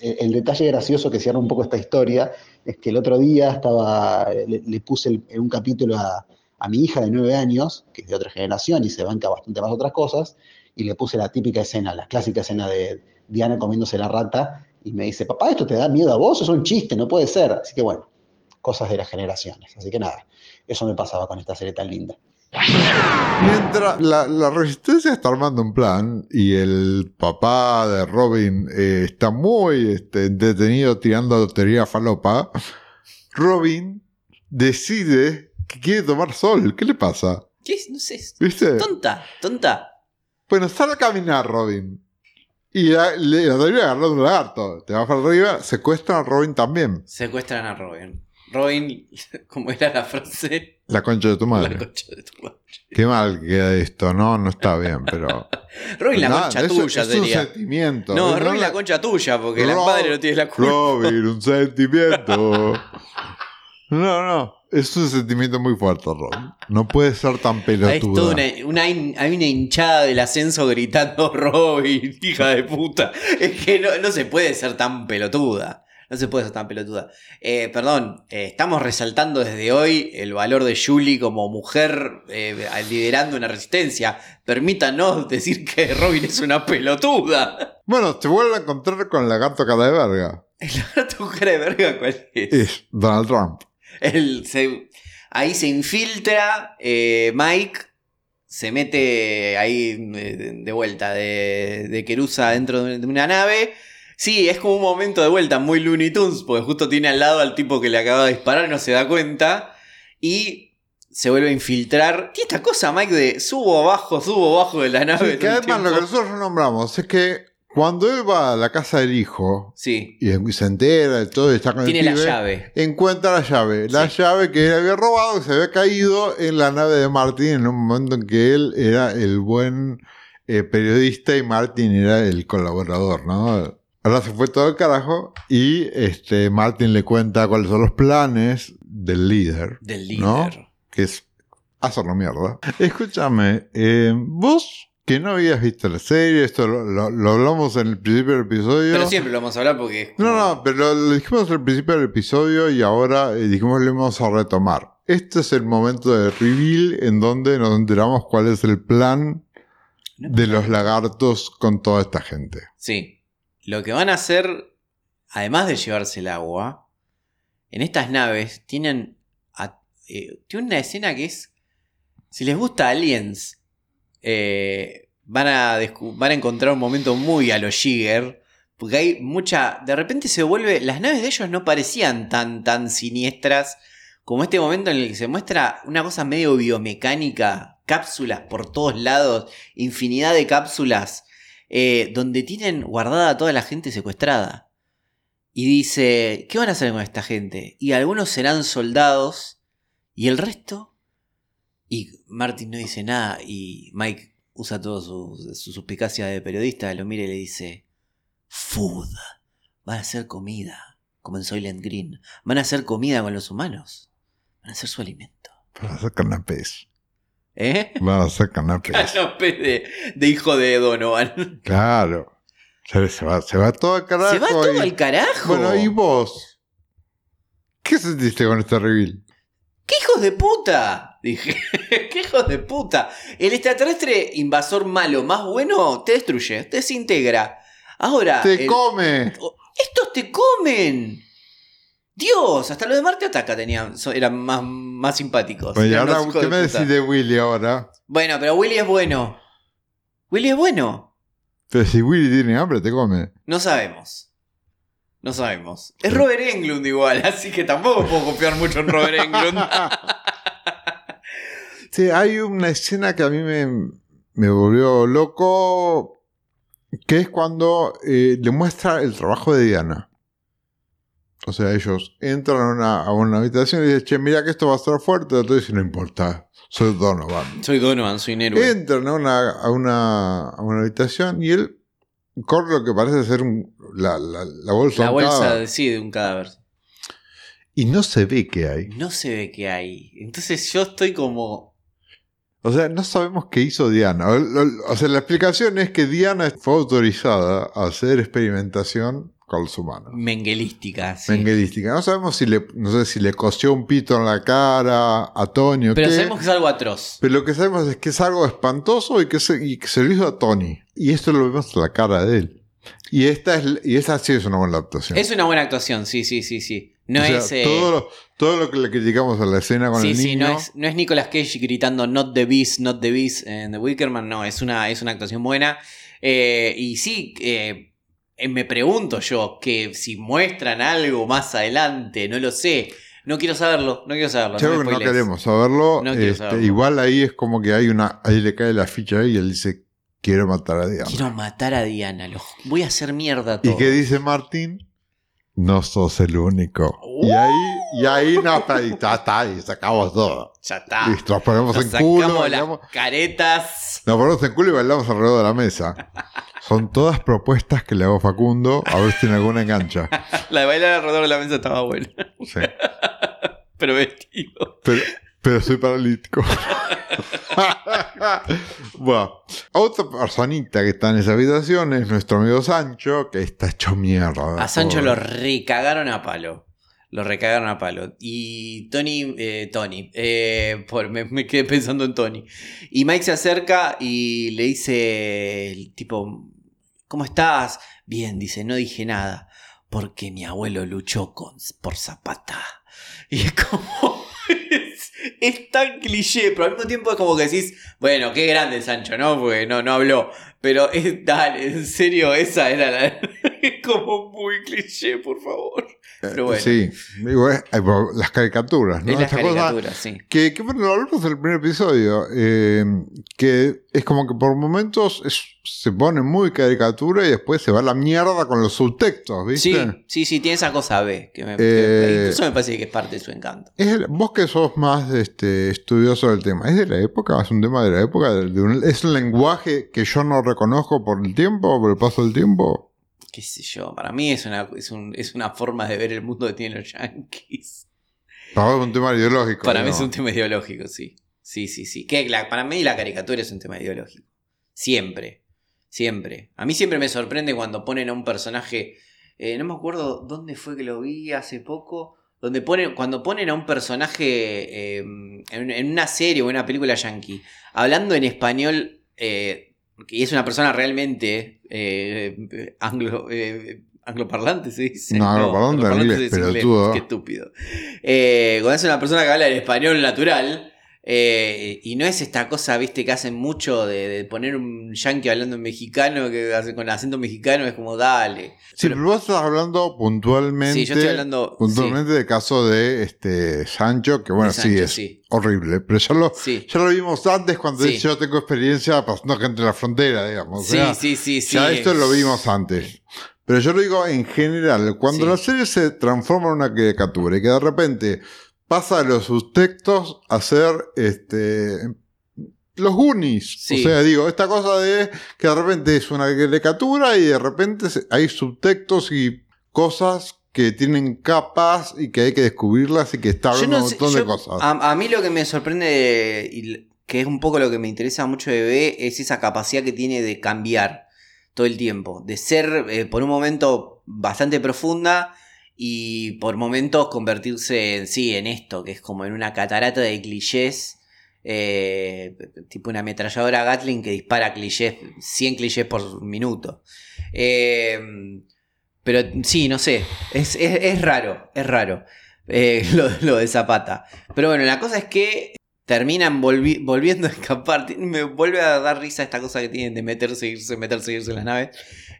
El, el, detalle gracioso que cierra un poco esta historia es que el otro día estaba, le, le puse el, un capítulo a, a, mi hija de nueve años, que es de otra generación y se banca bastante más otras cosas, y le puse la típica escena, la clásica escena de Diana comiéndose la rata, y me dice, papá, ¿esto te da miedo a vos? Es un chiste, no puede ser. Así que bueno, cosas de las generaciones. Así que nada, eso me pasaba con esta serie tan linda. Mientras la, la, resistencia está armando un plan y el papá de Robin eh, está muy este, entretenido tirando lotería falopa, Robin decide que quiere tomar sol. ¿Qué le pasa? ¿Qué es? No sé. ¿Viste? Tonta, tonta. Bueno, sale a caminar Robin. Y la, le, la debería agarrar un lagarto. Te va para arriba, secuestran a Robin también. Secuestran a Robin. Robin, ¿cómo era la frase? La concha de tu La madre. concha de tu madre. Qué mal queda esto, no, no está bien, pero. Robin, la concha eso- tuya es sería. un sentimiento. No. Robin, la concha tuya, porque la Rob- madre no tiene la culpa. Robin, un sentimiento. No, no. Es un sentimiento muy fuerte, Robin. No puede ser tan toda pelotuda. una, hay una hinchada del ascenso gritando Robin, hija de puta. Es que no, no se puede ser tan pelotuda. No se puede ser tan pelotuda. Eh, perdón, eh, estamos resaltando desde hoy el valor de Julie como mujer eh, liderando una resistencia. Permítanos decir que Robin es una pelotuda. Bueno, te vuelve a encontrar con el lagarto cara de verga. ¿Tu cara de verga cuál es? Es Donald Trump. Él se- ahí se infiltra Mike, se mete ahí de vuelta de, de Kerusa dentro de de una nave. Sí, es como un momento de vuelta muy Looney Tunes, porque justo tiene al lado al tipo que le acaba de disparar no se da cuenta. Y se vuelve a infiltrar. Tiene esta cosa, Mike, de subo abajo, subo abajo de la nave. Sí, que además lo que nosotros nombramos es que cuando él va a la casa del hijo Sí, y se entera de todo y está con tiene el la pibe, llave. encuentra la llave. La llave que él había robado, que se había caído en la nave de Martin en un momento en que él era el buen eh, periodista y Martin era el colaborador, ¿no? Ahora se fue todo el carajo y este, Martin le cuenta cuáles son los planes del líder, Del líder. ¿no? que es hacerlo mierda. Escúchame, eh, vos que no habías visto la serie, esto lo, lo- lo hablamos en el principio del episodio. Pero siempre lo vamos a hablar porque. No, no, pero lo dijimos al principio del episodio y ahora eh, dijimos lo vamos a retomar. Este es el momento de reveal en donde nos enteramos cuál es el plan de los lagartos con toda esta gente. Sí. Lo que van a hacer, además de llevarse el agua, en estas naves tienen, a- eh, una escena que es, si les gusta Aliens, eh, van, a van a encontrar un momento muy a lo Jigger, porque hay mucha, de repente se vuelve, las naves de ellos no parecían tan, tan siniestras como este momento en el que se muestra una cosa medio biomecánica, cápsulas por todos lados, infinidad de cápsulas eh, donde tienen guardada a toda la gente secuestrada. Y dice, ¿qué van a hacer con esta gente? Y algunos serán soldados y el resto... Y Martin no dice nada y Mike usa toda su, su suspicacia de periodista, lo mira y le dice, Food, van a hacer comida, como en Soylent Green, van a hacer comida con los humanos, van a hacer su alimento. Van a hacer canapés. ¿Eh? Van a hacer canapés. Canapé de, de hijo de Donovan. claro. Se, se va, se va todo al carajo. Se va todo y- al carajo. Bueno, ¿y vos? ¿Qué sentiste con este reveal? ¡Qué hijos de puta! Dije, ¡qué hijos de puta! El extraterrestre invasor malo más bueno te destruye, te desintegra. Ahora, ¡Te el- come! ¡estos te comen! Dios, hasta los de Marte Ataca tenían, eran más, más simpáticos. Bueno, Eran ahora, unos hijos ¿qué de me puta. decís de Willy ahora? Bueno, pero Willy es bueno. Willy es bueno. Pero si Willy tiene hambre, te come. No sabemos. No sabemos. Es Robert Englund igual, así que tampoco puedo confiar mucho en Robert Englund. Sí, hay una escena que a mí me, me volvió loco, que es cuando eh, le muestra el trabajo de Diana. O sea, ellos entran a una, a una habitación y dicen, che, mira que esto va a ser fuerte. Otro dice, no importa, soy Donovan. Soy Donovan, soy un héroe. Entran a una, a una, a una habitación y él corre lo que parece ser un- la, la, la bolsa. La de un bolsa, cadáver. de, sí, de un cadáver. Y no se ve qué hay. No se ve qué hay. Entonces yo estoy como... O sea, no sabemos qué hizo Diana. O, o- o sea, la explicación es que Diana fue autorizada a hacer experimentación humanos. Menguelística. sí. Menguelística. No sabemos si le, no sé si le cosió un pito en la cara a Tony o Pero qué. sabemos que es algo atroz. Pero lo que sabemos es que es algo espantoso y que se, y que se lo hizo a Tony. Y esto lo vemos en la cara de él. Y esta, es, y esta sí es una buena adaptación. Es una buena actuación, sí, sí, sí, sí. No O sea, es... eh, todo, lo, todo lo que le criticamos a la escena con sí, el sí, niño. no es, no es Nicolas Cage gritando Not the Beast, Not the Beast en The Wickerman, no, es una, es una actuación buena. Eh, y sí, eh, eh, me pregunto yo que si muestran algo más adelante, no lo sé. No quiero saberlo, no quiero saberlo. No creo me que no queremos saberlo. No quiero Este, saberlo. Igual ahí es como que hay una. Ahí le cae la ficha ahí y él dice: Quiero matar a Diana. Quiero matar a Diana, lo- voy a hacer mierda todo. ¿Y qué dice Martín? No sos el único. Uh. Y ahí, Y ahí no, está, está, está, y sacamos todo. Ya está. Listo, nos ponemos Nos en culo, bailamos, las caretas. nos ponemos en culo y bailamos alrededor de la mesa. Son todas propuestas que le hago a Facundo, a ver si tiene alguna engancha. La de bailar alrededor de la mesa estaba buena. Sí. Pero vestido. Pero, pero soy paralítico. bueno, otra personita que está en esa habitación es nuestro amigo Sancho, que está hecho mierda. A Sancho pobre. lo recagaron a palo. Lo recagaron a palo. Y Tony, eh, Tony, eh, por- me, quedé pensando en Tony. Y Mike se acerca y le dice, el tipo, ¿cómo estás? Bien, dice, no dije nada. Porque mi abuelo luchó con, por Zapata. Y es como... Es, es tan cliché, pero al mismo tiempo es como que decís, bueno, qué grande Sancho, ¿no? Porque no, no habló. Pero es, dale, en serio, esa era la... Es como muy cliché, por favor. Pero bueno. Sí, digo, es- eh, las caricaturas, ¿no? Es las Esta cosa caricaturas, sí. que, que bueno, lo hablamos en el primer episodio, eh, que es como que por momentos es- se pone muy caricatura y después se va a la mierda con los subtextos, ¿viste? Sí, sí, sí, tiene esa cosa B. Que me, Eh, que incluso me parece que es parte de su encanto. Es el- vos que sos más este, estudioso del tema, ¿es de la época? ¿Es un tema de la época? ¿De- de un- ¿Es un lenguaje que yo no reconozco por el tiempo, por el paso del tiempo? Qué sé yo, para mí es una, es, un- es una forma de ver el mundo que tienen los yankees. Para vos es un tema ideológico. Para mí es un tema ideológico, sí. Sí, sí, sí. Que la- para mí la caricatura es un tema ideológico. Siempre. Siempre. A mí siempre me sorprende cuando ponen a un personaje. eh, no me acuerdo dónde fue que lo vi hace poco. Donde ponen, cuando ponen a un personaje eh, en, en una serie o en una película yankee, hablando en español, eh, y es una persona realmente eh, anglo, eh, angloparlante, se dice. No, angloparlante en inglés, se dice pelotudo. Qué estúpido. Eh, cuando es una persona que habla en español natural, eh, y no es esta cosa, viste, que hacen mucho de, de poner un yankee hablando en mexicano, que hace con acento mexicano, es como, dale. Sí, Pero- pero vos estás hablando puntualmente. sí, yo estoy hablando. Puntualmente del caso de este Sancho, que bueno, De Sancho, sí, es sí. horrible, pero ya lo, ya lo vimos antes cuando dice, yo tengo experiencia pasando gente en la frontera, digamos. O Sí, sea, sí, sí, sí. ya esto lo vimos antes. Pero yo lo digo en general, cuando la serie se transforma en una caricatura y que de repente pasa los subtextos a ser este, los Goonies. Sí. O sea, digo, esta cosa de que de repente es una caricatura y de repente hay subtextos y cosas que tienen capas y que hay que descubrirlas y que está no un sé, montón de cosas. A, a mí lo que me sorprende, de- y que es un poco lo que me interesa mucho de B, es esa capacidad que tiene de cambiar todo el tiempo. De ser eh, por un momento bastante profunda y por momentos convertirse en sí, en esto, que es como en una catarata de clichés. eh, tipo una ametralladora Gatling que dispara clichés, 100 clichés por minuto. Eh, pero sí, no sé, es, es- raro, es raro eh, lo, lo de Zapata. Pero bueno, la cosa es que terminan volvi- volviendo a escapar. Me vuelve a dar risa esta cosa que tienen de meterse, irse, meterse, irse en las naves.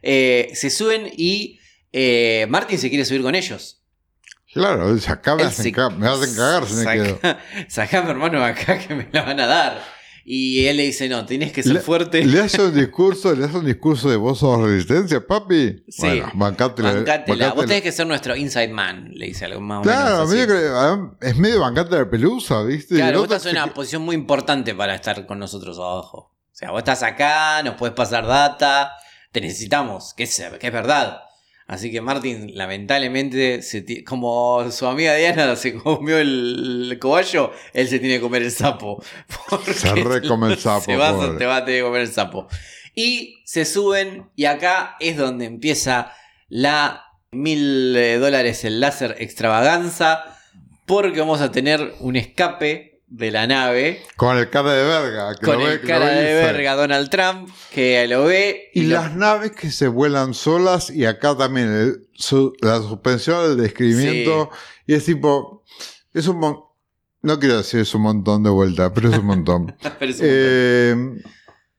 Se suben y eh, Martin se quiere subir con ellos. Claro, dice, acá me Él hacen, se- ca- me hacen cagar si me quedo. Mi hermano acá que me la van a dar. Y él le dice, no, tienes que ser Le- fuerte. Le hace un discurso, le hace un discurso de vos sos resistencia, papi. Sí. Bueno, bancátela. Bancátela. Vos tenés que ser nuestro inside man, le dice algo más o Claro, menos. medio así. que, ah, es medio bancante de pelusa, ¿viste? Claro, vos estás en una posición muy importante para estar con nosotros abajo. O sea, vos estás acá, nos puedes pasar data, te necesitamos, que es, que es verdad. Así que Martin, lamentablemente, se como su amiga Diana se comió el cobayo, él se tiene que comer el sapo. Se recome el sapo, Se va, pobre. te va a tener que comer el sapo. Y se suben, y acá es donde empieza la mil eh, dólares el láser extravaganza, porque vamos a tener un escape de la nave Con el cara de verga. que con lo ve- el lo cara ve de verga Donald Trump que lo ve Y las naves que se vuelan solas y acá también el- su- la suspensión del describimiento. Y es tipo, es un mon- No quiero decir es un montón de vuelta, pero es un montón. Pero es un montón. Eh,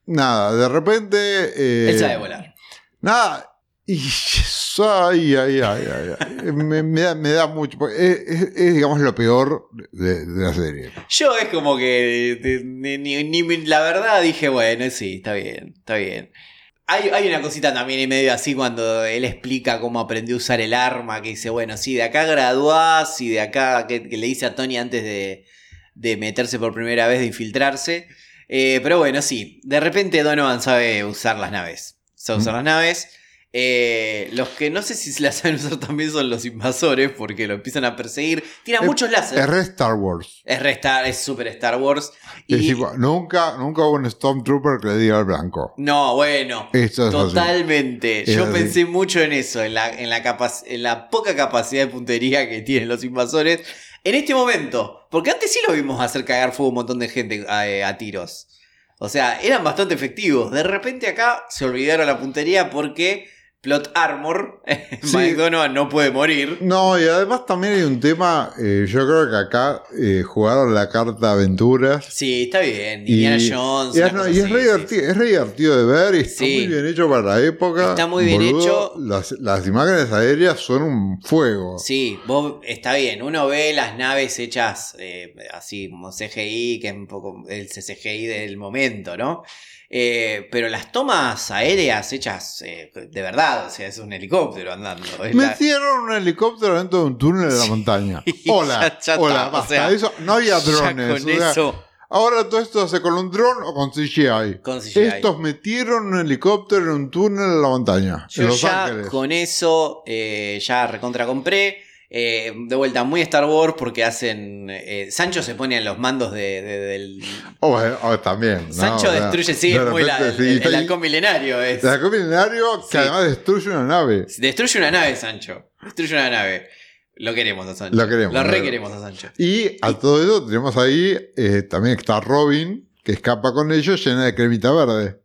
nada, de repente... eh, él sabe volar Nada. Y eso, ay, ay, ay, ay. Me, me da, me da mucho. porque Es, es- es, digamos, lo peor de, de la serie. yo es como que de- ni, ni- ni- la verdad dije bueno sí está bien está bien Hay, hay una cosita también en medio así cuando él explica cómo aprendió a usar el arma, que dice, bueno, sí, de acá graduás y de acá, que, que le dice a Tony antes de, de meterse por primera vez, de infiltrarse. Eh, pero bueno, sí, de repente Donovan sabe usar las naves. Sabe usar las naves. Eh, los que no sé si se las saben usar también son los invasores, porque lo empiezan a perseguir. Tira muchos láser. Es re Star Wars. Es re Star- es super Star Wars. Y, nunca, nunca hubo un Stormtrooper que le diga al blanco. no, bueno. Esto es así. Totalmente. Es Yo así. pensé mucho en eso, en la, en, la en la poca capacidad de puntería que tienen los invasores. En este momento, porque antes sí lo vimos hacer cagar fuego un montón de gente a, eh, a tiros. O sea, eran bastante efectivos. De repente acá se olvidaron la puntería porque Plot Armor, Sí. Mike Donovan no puede morir. No, y además también hay un tema, eh, yo creo que acá eh, jugaron la carta aventuras. Sí, está bien. Indiana Jones. y es, no, y es así, re sí, divertido, es re divertido de ver y está muy bien hecho para la época. Está muy bien hecho. Las, las imágenes aéreas son un fuego. Sí, vos, está bien. Uno ve las naves hechas eh, así como CGI, que es un poco el CGI del momento, ¿no? Eh, pero las tomas aéreas hechas eh, de verdad, o sea, es un helicóptero andando. la- Metieron un helicóptero dentro de un túnel de la montaña. Hola, Ya- ya hola, está, o sea, eso, no había drones. con o sea, eso, Ahora todo esto se hace con un dron o con CGI. con CGI. Estos metieron un helicóptero en un túnel de la montaña. en Yo Los ya Ángeles. con eso eh, ya recontra compré. Eh, de vuelta, muy Star Wars porque hacen. eh, Sancho se pone en los mandos de, de- del. Oh, oh, también. Sancho destruye, sí, de es muy la, el, el halcón milenario. Es, El halcón milenario que Sí. además destruye una nave. Destruye una nave, Sancho. Destruye una nave. Lo queremos a Sancho. Lo queremos, Lo lo re queremos. queremos a Sancho. Y a todo eso tenemos ahí eh, también está Robin, que escapa con ellos llena de cremita verde.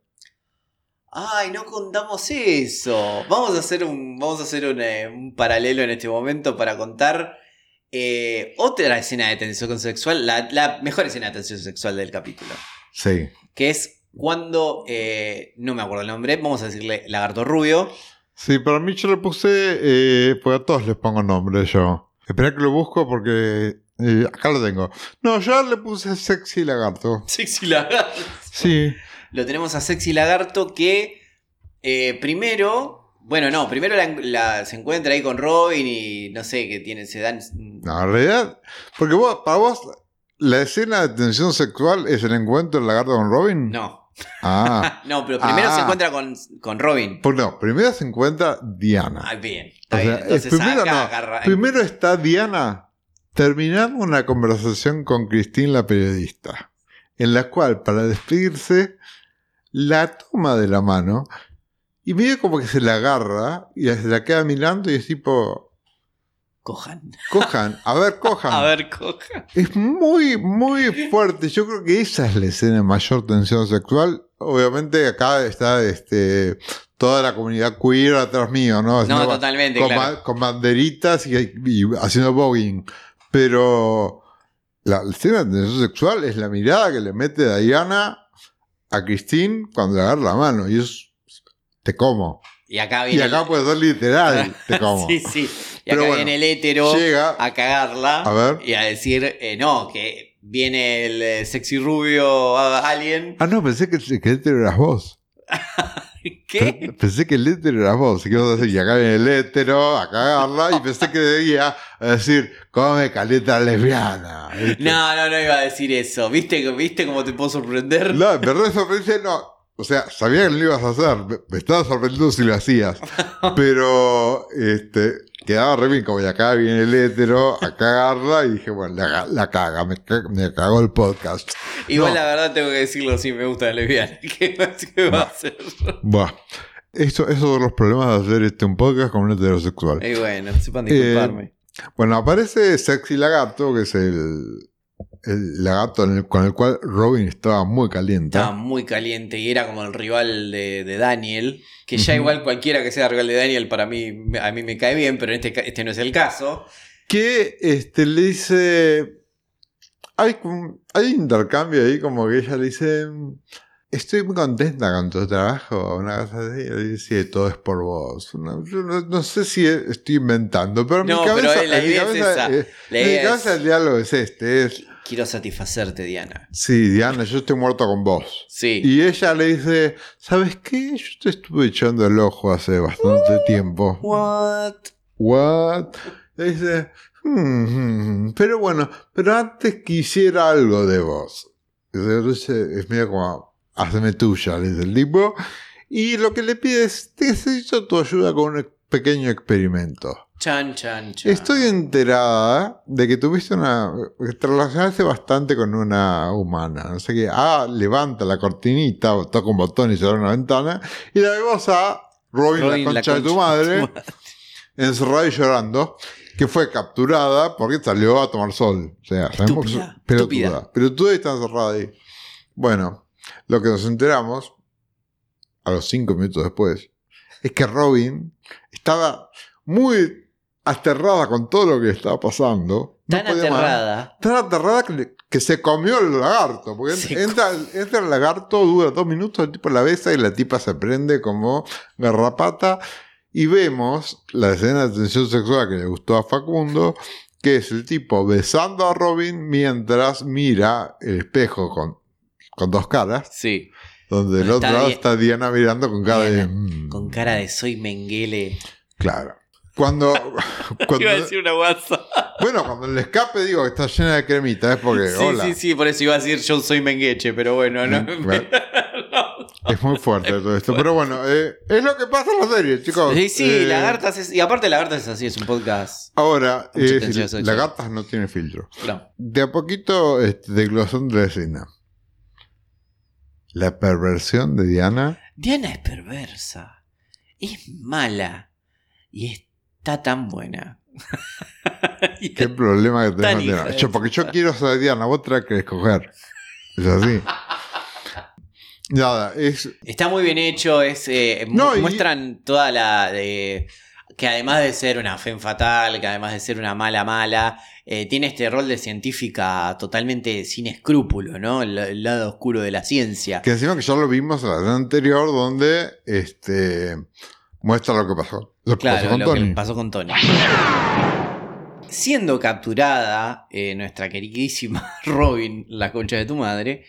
Ay, no contamos eso. Vamos a hacer un, vamos a hacer un, eh, un paralelo en este momento para contar eh, otra escena de tensión sexual, la, la mejor escena de tensión sexual del capítulo. Sí. Que es cuando, eh, no me acuerdo el nombre, vamos a decirle Lagarto Rubio. Sí, para mí yo le puse, pues a todos les pongo nombre yo. Espera que lo busco porque acá lo tengo. No, yo le puse sexy lagarto. Sexy Lagarto. Sí. Lo tenemos a Sexy Lagarto que eh, primero, bueno, no, primero la- la- se encuentra ahí con Robin y no sé, que tiene, se dan... No, en realidad, porque vos, para vos, la escena de tensión sexual es el encuentro del lagarto con Robin. No, Ah. no, pero primero Ah. se encuentra con, con Robin. Pues no, primero se encuentra Diana. Ah, bien, O está bien. sea, Entonces es primero acá no. agarra- Primero está Diana terminando una conversación con Christine, la periodista, en la cual, para despedirse, la toma de la mano y medio como que se la agarra y se la queda mirando y es tipo, Cojan. cojan, a ver, cojan. A ver, cojan. Es muy, muy fuerte. Yo creo que esa es la escena de mayor tensión sexual. Obviamente acá está este, toda la comunidad queer atrás mío, ¿no? No, Haciendo totalmente, con, claro. con banderitas y, y haciendo voguing. Pero la escena de tensión sexual es la mirada que le mete Diana a Christine cuando le agarra la mano. Y es, te como. Y acá Y viene... acá puede ser literal, te como. sí, sí. Y Pero acá bueno, viene el hétero Llega, a cagarla. a ver. Y a decir, eh, no, que viene el eh, sexy rubio ah, alien. Ah, no, pensé que, que el hétero eras vos. ¿Qué? Pe- Pensé que el hétero era vos. ¿Qué ibas a decir? Y acá viene el hétero a cagarla. Y pensé que debía decir, come caleta lesbiana. ¿viste? No, no, no iba a decir eso. ¿Viste, ¿Viste cómo te puedo sorprender? No, me re sorprendí, no. O sea, sabía que lo ibas a hacer. Me, me estaba sorprendiendo si lo hacías. Pero, este, quedaba re bien como y acá viene el hétero a cagarla. Y dije, bueno, la, la caga, me, me cagó el podcast. Igual No. la verdad tengo que decirlo, sí me gusta la lesbiana. ¿Qué, qué va a hacer? Buah. Esto, esos son los problemas de hacer este un podcast con un heterosexual. Y bueno, sepan disculparme. Bueno, aparece Sexy Lagarto, que es el, el lagarto el- con el cual Robin estaba muy caliente. Estaba muy caliente y era como el rival de, de Daniel. Que ya igual cualquiera que sea rival de Daniel para mí, a mí me cae bien, pero este, este no es el caso. Que este, le dice. Hay, hay intercambio ahí, como que ella le dice. Estoy muy contenta con tu trabajo. Una cosa así. Le dice, todo es por vos. No, yo no, no sé si estoy inventando, pero No, mi pero cabeza. la en mi idea es cabeza, esa. La en mi idea cabeza es- el diálogo es este: es Quiero satisfacerte, Diana. Sí, Diana, yo estoy muerto con vos. Sí. Y ella le dice, ¿sabes qué? Yo te estuve echando el ojo hace bastante tiempo. What? What? Le dice, "Hmm, hmm, pero bueno, pero antes quisiera algo de vos. Entonces es medio como, hazme tuya, le dice el tipo. Y lo que le pide es, necesito tu ayuda con un pequeño experimento. Chan, chan, chan. Estoy enterada de que tuviste una. te relacionaste bastante con una humana. No sé qué. Ah, levanta la cortinita, o toca un botón y se abre una ventana. Y la vemos a Robin, Robin, la la concha de tu de madre, tu madre. encerrada y llorando. Que fue capturada porque salió a tomar sol. O sea, sabemos que es Estúpida. Pelotuda y está encerrada ahí. Bueno, lo que nos enteramos, a los cinco minutos después, es que Robin estaba muy aterrada con todo lo que estaba pasando. No Tan más. aterrada. Tan aterrada que, le- que se comió el lagarto. Porque Se entra, entra el lagarto, dura dos minutos, el tipo la besa y la tipa se prende como garrapata. Y vemos la escena de tensión sexual que le gustó a Facundo, que es el tipo besando a Robin mientras mira el espejo con, con dos caras, Sí. donde del Está otro lado está Diana mirando con cara de... "Mm". Con cara de soy Menguele. Claro. Cuando, cuando- Iba a decir una guasa. bueno, cuando el escape digo que está llena de cremita, es porque, Sí, hola, sí, sí, por eso iba a decir yo soy Mengueche, pero bueno, no. Mm, bueno. es muy fuerte todo esto. Pero bueno, eh, es lo que pasa en la serie, chicos. Sí, sí, Eh, Lagartas es. Y aparte, Lagartas es así, es un podcast. Ahora, eh, sexual. Lagartas no tiene filtro. No. De a poquito, este, desglosando de la escena. La perversión de Diana. Diana es perversa. Es mala. Y está tan buena. ¿Qué problema que hija Diana? de Yo, porque yo quiero ser Diana, vos que escoger. Es así. Nada, es. Está muy bien hecho, es eh, y- muestran toda la de que además de ser una fe fatal, que además de ser una mala mala, eh, tiene este rol de científica totalmente sin escrúpulo, ¿no? El, el lado oscuro de la ciencia. Que encima que ya lo vimos en la anterior, donde este muestra lo que pasó. Lo que pasó Claro, con lo Tony. que pasó con Tony. Siendo capturada eh, nuestra queridísima Robin, la concha de tu madre,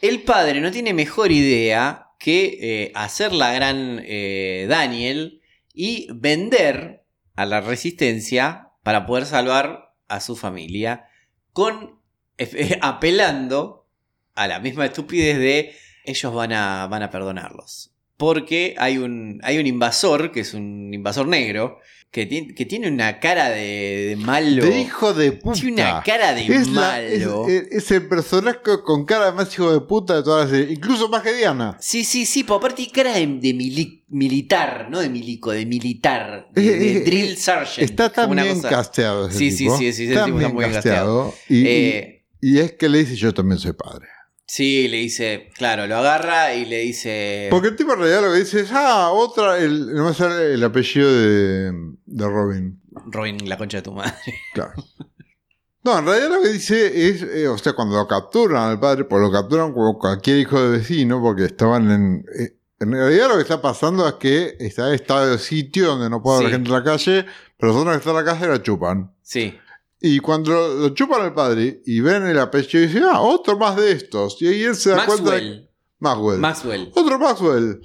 el padre no tiene mejor idea que eh, hacer la gran eh, Daniel y vender a la resistencia para poder salvar a su familia, con apelando a la misma estupidez de ellos van a, van a perdonarlos. Porque hay un, hay un invasor, que es un invasor negro, que, tiene- que tiene una cara de, de malo. De hijo de puta. Tiene una cara de es, la- es- malo. el personaje con cara más hijo de puta de toda la serie. Incluso más que Diana. Sí, sí, sí, pero aparte tiene cara de, de mili- militar, no de milico, de militar, de, de Eh, eh, drill sergeant. Está tan bien cosa. casteado ese Sí, sí, tipo. sí, sí, tipo está muy bien casteado. Y, Eh, y- y es que le dice yo también soy padre. Sí, le dice, claro, lo agarra y le dice... Porque el tipo en realidad lo que dice es, ah, otra, el, no me sale el apellido de, de Robin. Robin, la concha de tu madre. Claro. No, en realidad lo que dice es, eh, o sea, cuando lo capturan al padre, pues lo capturan como cualquier hijo de vecino, porque estaban en... eh, en realidad lo que está pasando es que está en estado de sitio donde no puede haber Sí. gente en la calle, pero los otros que están en la calle la chupan. Sí, Y cuando lo, lo chupan al padre y ven el apellido y dicen, ah, otro más de estos. Y ahí él se da cuenta... de- Maxwell. Maxwell. Otro Maxwell.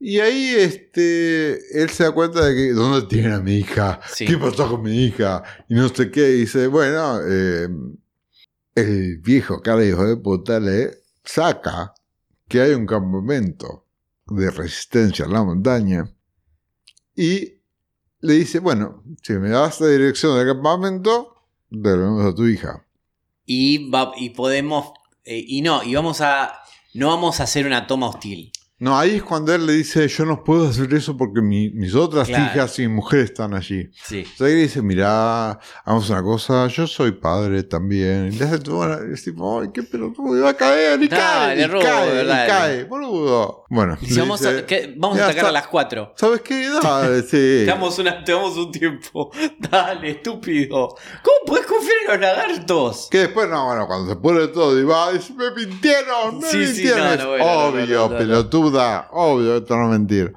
Y ahí este, él se da cuenta de que, ¿dónde tiene a mi hija? Sí. ¿Qué pasó con mi hija? Y no sé qué. Y dice, bueno, eh, el viejo cara hijo de puta le saca que hay un campamento de resistencia en la montaña. Y le dice, bueno, si me das la dirección del campamento, devolvemos a tu hija. Y, va, y podemos... eh, y no, y vamos a... No vamos a hacer una toma hostil. No, ahí es cuando él le dice, yo no puedo hacer eso porque mi- mis otras Claro. hijas y mi mujer están allí. Sí. Entonces ahí le dice, mirá, hagamos una cosa, yo soy padre también. Y le hace una- es tipo, ay, qué pelotudo, y va a caer, y cae, Dale, y Rubo, cae, y dale. cae, boludo. Bueno, Dice, le vamos, a, ¿qué? vamos a atacar está. a las 4. ¿sabes qué? Dale, sí. Te damos, una, te damos un tiempo. Dale, estúpido. ¿Cómo puedes confiar en los lagartos? Que después, no, bueno, cuando se pone todo y va, me mintieron, me Sí, sí, mintieron. no, Es no, bueno, no, obvio, no, obvio, esto no es mentir.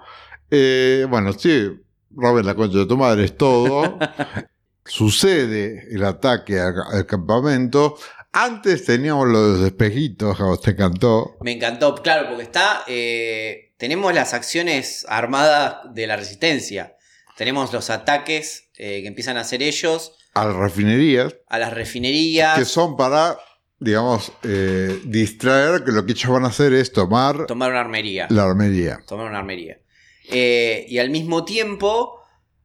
Eh, bueno, sí, Robin, la concha de tu madre es todo. Sucede el ataque al, al campamento. Antes teníamos los espejitos, te encantó. Me encantó, claro, porque está. eh, tenemos las acciones armadas de la resistencia. Tenemos los ataques eh, que empiezan a hacer ellos A las refinerías, a las refinerías. que son para, digamos, eh, distraer que lo que ellos van a hacer es tomar Tomar una armería. la armería. Tomar una armería. Eh, y al mismo tiempo,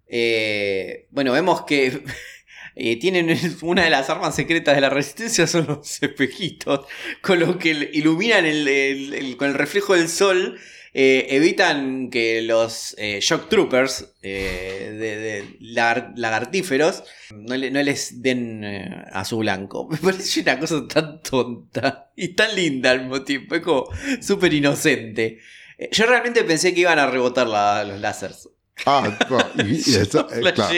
eh, bueno, vemos que tienen una de las armas secretas de la resistencia, son los espejitos, con lo que iluminan el- el- el- con el reflejo del sol. Eh, evitan que los eh, shock troopers eh, de, de lagar- lagartíferos no, le- no les den a su blanco. Me parece una cosa tan tonta y tan linda al mismo tiempo. Es como súper inocente. Yo realmente pensé que iban a rebotar la- los láseres. Ah, y, y eso, claro.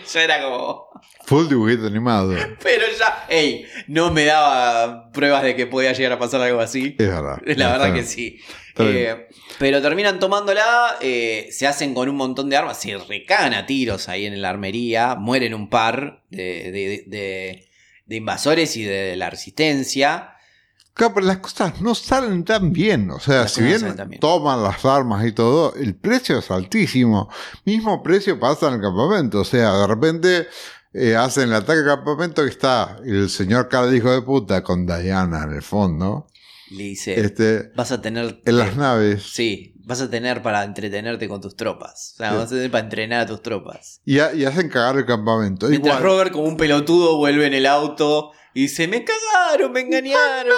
Ya era como. full dibujito animado. Pero ya, ey, no me daba pruebas de que podía llegar a pasar algo así. Es verdad. La verdad que sí. Eh, pero terminan tomándola, eh, se hacen con un montón de armas, se recagan a tiros ahí en la armería, mueren un par de, de- de- de invasores y de la resistencia. Claro, pero las cosas no salen tan bien. O sea, Las si bien toman las armas y todo, el precio es altísimo. Mismo precio pasa en el campamento. O sea, de repente eh, hacen el ataque al campamento que está el señor cara de hijo de puta con Diana en el fondo. Le dice, Este, vas a tener... en las naves. Sí, vas a tener para entretenerte con tus tropas. O sea, Sí. vas a tener para entrenar a tus tropas. Y hacen cagar el campamento. Mientras Igual. Robert, como un pelotudo, vuelve en el auto y dice: Me cagaron, me engañaron.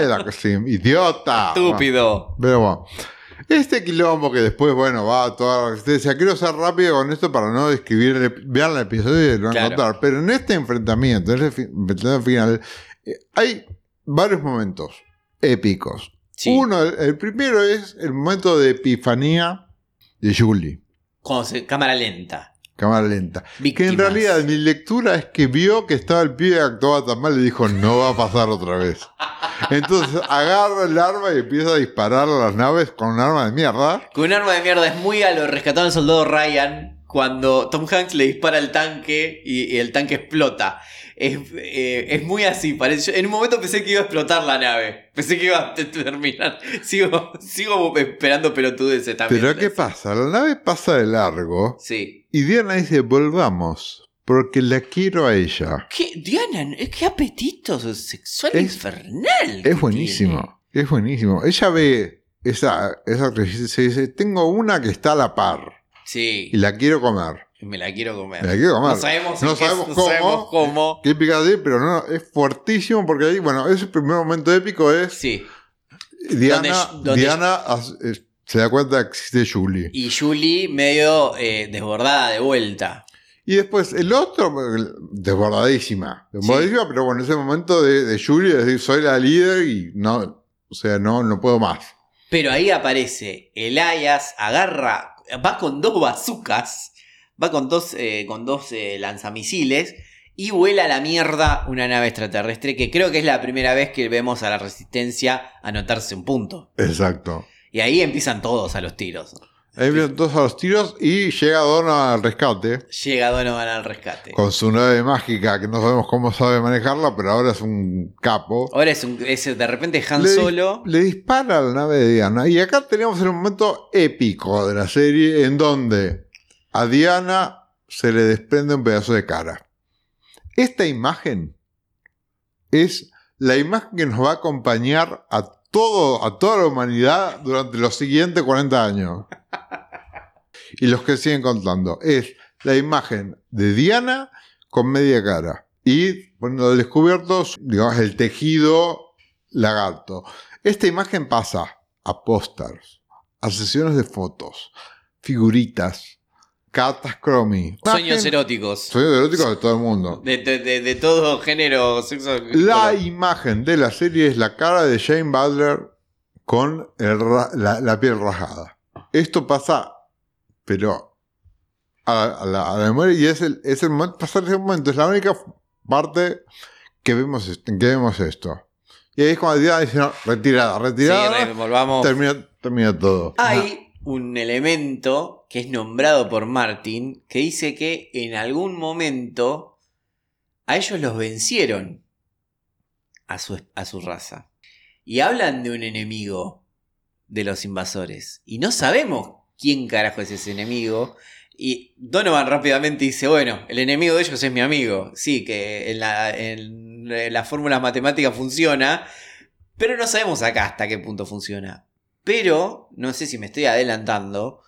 Era así, idiota. Estúpido. Pero bueno. Este quilombo que después, bueno, va a toda la resistencia. Quiero ser rápido con esto para no describir. el Vean el episodio y a Claro. encontrar. Pero en este enfrentamiento, en este enfrentamiento final, eh, hay varios momentos épicos. Sí. Uno, el, el primero es el momento de epifanía de Julie. Cuando se- cámara lenta. Cámara lenta. Que en realidad mi lectura es que vio que estaba el pibe actuaba tan mal y dijo, no va a pasar otra vez. Entonces agarra el arma y empieza a disparar a las naves con un arma de mierda. Con un arma de mierda es muy a lo rescatado el soldado Ryan. Cuando Tom Hanks le dispara al tanque y, y el tanque explota. Es, eh, es muy así. Parece, en un momento pensé que iba a explotar la nave. Pensé que iba a te- terminar. Sigo, sigo esperando pelotudeces también. Pero ¿qué pasa? La nave pasa de largo Sí. Y Diana dice, volvamos, porque la quiero a ella. ¿Qué, Diana, es que apetito sexual Es- infernal. Es buenísimo, es buenísimo. Ella ve esa, esa actriz y se dice, tengo una que está a la par. Sí, y la quiero comer. me la quiero comer. Me la quiero comer. No sabemos, No qué- sabemos no cómo. sabemos cómo. Qué pero no, es fuertísimo porque ahí, bueno, ese primer momento épico es Sí. Diana, Donde- donde- Diana eh, se da cuenta que existe Julie. Y Julie medio eh, desbordada de vuelta. Y después el otro, desbordadísima. Desbordadísima, pero bueno, ese momento de, de Julie, es decir, soy la líder y no, o sea, no, no puedo más. Pero ahí aparece Elias, agarra, va con dos bazucas, va con dos, eh, con dos eh, lanzamisiles y vuela a la mierda una nave extraterrestre que creo que es la primera vez que vemos a la resistencia anotarse un punto. Exacto. Y ahí empiezan todos a los tiros. Ahí vienen todos a los tiros y llega Donna al rescate Llega Donovan al rescate. con su nave mágica, que no sabemos cómo sabe manejarla, pero ahora es un capo. Ahora es, un, es de repente Han Le dis- Solo. Le dispara a la nave de Diana. Y acá tenemos el momento épico de la serie en donde a Diana se le desprende un pedazo de cara. Esta imagen es la imagen que nos va a acompañar a, todo, a toda la humanidad durante los siguientes 40 años. Y los que siguen contando. Es la imagen de Diana con media cara. Y poniendo al descubierto, digamos, el tejido lagarto. Esta imagen pasa a pósters, a sesiones de fotos, figuritas, cartas Chromie. Sueños Imagen- eróticos. Sueños eróticos de todo el mundo. De, de- de- todo género, sexo. La imagen de la serie es la cara de Jane Butler con el la, la piel rajada. Esto pasa, pero a, a la, a la memoria y es el, es el momento, pasar ese momento, es la única parte que vemos, que vemos esto. Y ahí es cuando dice, no, retirada, Sí, retirada, re- volvamos. termina, termina todo. Hay un elemento que es nombrado por Martin que dice que en algún momento a ellos los vencieron a su, a su raza. Y hablan de un enemigo de los invasores. Y no sabemos quién carajo es ese enemigo. Y Donovan rápidamente dice, bueno, el enemigo de ellos es mi amigo. Sí, que en la, en las fórmulas matemáticas funciona, pero no sabemos acá hasta qué punto funciona. Pero, no sé si me estoy adelantando,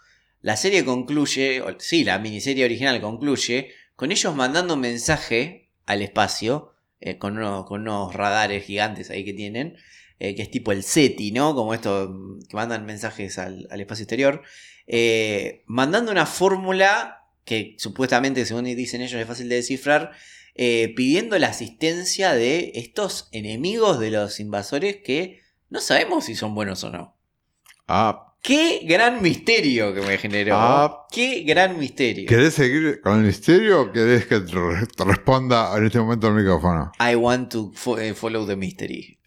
la serie concluye, sí, la miniserie original concluye, con ellos mandando un mensaje al espacio, eh, con, unos, radares gigantes ahí que tienen, eh, que es tipo el SETI, ¿no? Como esto, mm, que mandan mensajes al, espacio exterior, eh, mandando una fórmula que supuestamente, según dicen ellos, es fácil de descifrar, pidiendo la asistencia de estos enemigos de los invasores que no sabemos si son buenos o no. Ah. Qué gran misterio que me generó. Ah. Qué gran misterio. ¿Querés seguir con el misterio o querés que te, re- te responda en este momento al micrófono? I want to fo- eh, follow the mystery.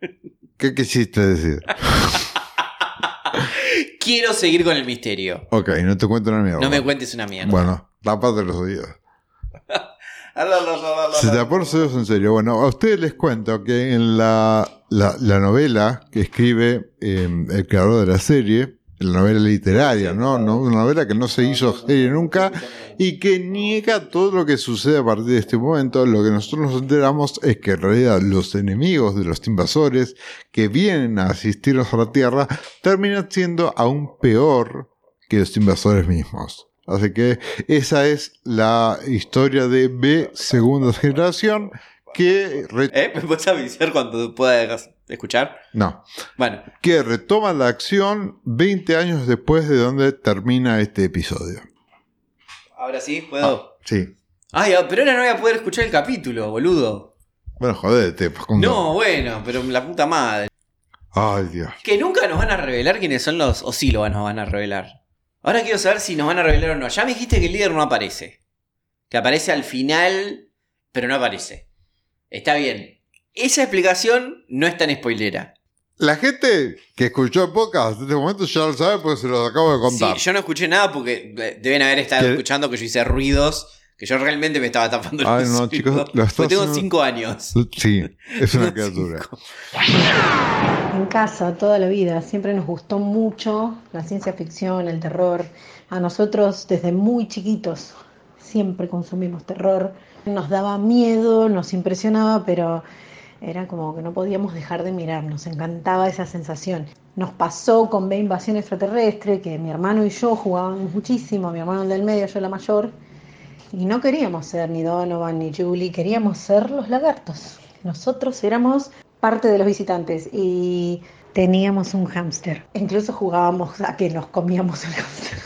¿Qué quisiste decir? Quiero seguir con el misterio. Ok, no te cuento una mierda. No me cuentes una mierda. Bueno, tápate los oídos. Se te los oídos en serio. Bueno, a ustedes les cuento que en la, la, la novela que escribe eh, el creador de la serie, la novela literaria, ¿no? ¿no? Una novela que no se hizo serie nunca y que niega todo lo que sucede a partir de este momento. Lo que nosotros nos enteramos es que en realidad los enemigos de los invasores que vienen a asistirnos a la Tierra terminan siendo aún peor que los invasores mismos. Así que esa es la historia de B segunda generación que ¿Eh? ¿Me puedes avisar cuando puedas escuchar? no, Bueno, que retoma la acción 20 años después de donde termina este episodio. ahora sí, puedo. Sí. Ay, ah, pero ahora no voy a poder escuchar el capítulo, boludo. Bueno, jodete, Facundo. No, bueno, pero la puta madre. Ay, Dios. Que nunca nos van a revelar quiénes son los. O sí lo nos van a revelar. Ahora quiero saber si nos van a revelar o no. Ya me dijiste que el líder no aparece. Que aparece al final, pero no aparece. Está bien. Esa explicación no es tan spoilera. La gente que escuchó el podcast en este momento ya lo sabe porque se los acabo de contar. Sí, yo no escuché nada porque eh, deben haber estado ¿Qué? escuchando que yo hice ruidos. Que yo realmente me estaba tapando Ay, los no, chicos, lo estás tengo haciendo- 5 años. Sí, es una criatura. cinco. En casa, toda la vida, siempre nos gustó mucho la ciencia ficción, el terror. A nosotros, desde muy chiquitos, siempre consumimos terror. Nos daba miedo, nos impresionaba, pero era como que no podíamos dejar de mirar, nos encantaba esa sensación. Nos pasó con B Invasión Extraterrestre, que mi hermano y yo jugábamos muchísimo, mi hermano el del medio, yo la mayor, y no queríamos ser ni Donovan ni Julie, queríamos ser los lagartos. Nosotros éramos parte de los visitantes y teníamos un hámster. Incluso jugábamos a que nos comíamos el hámster.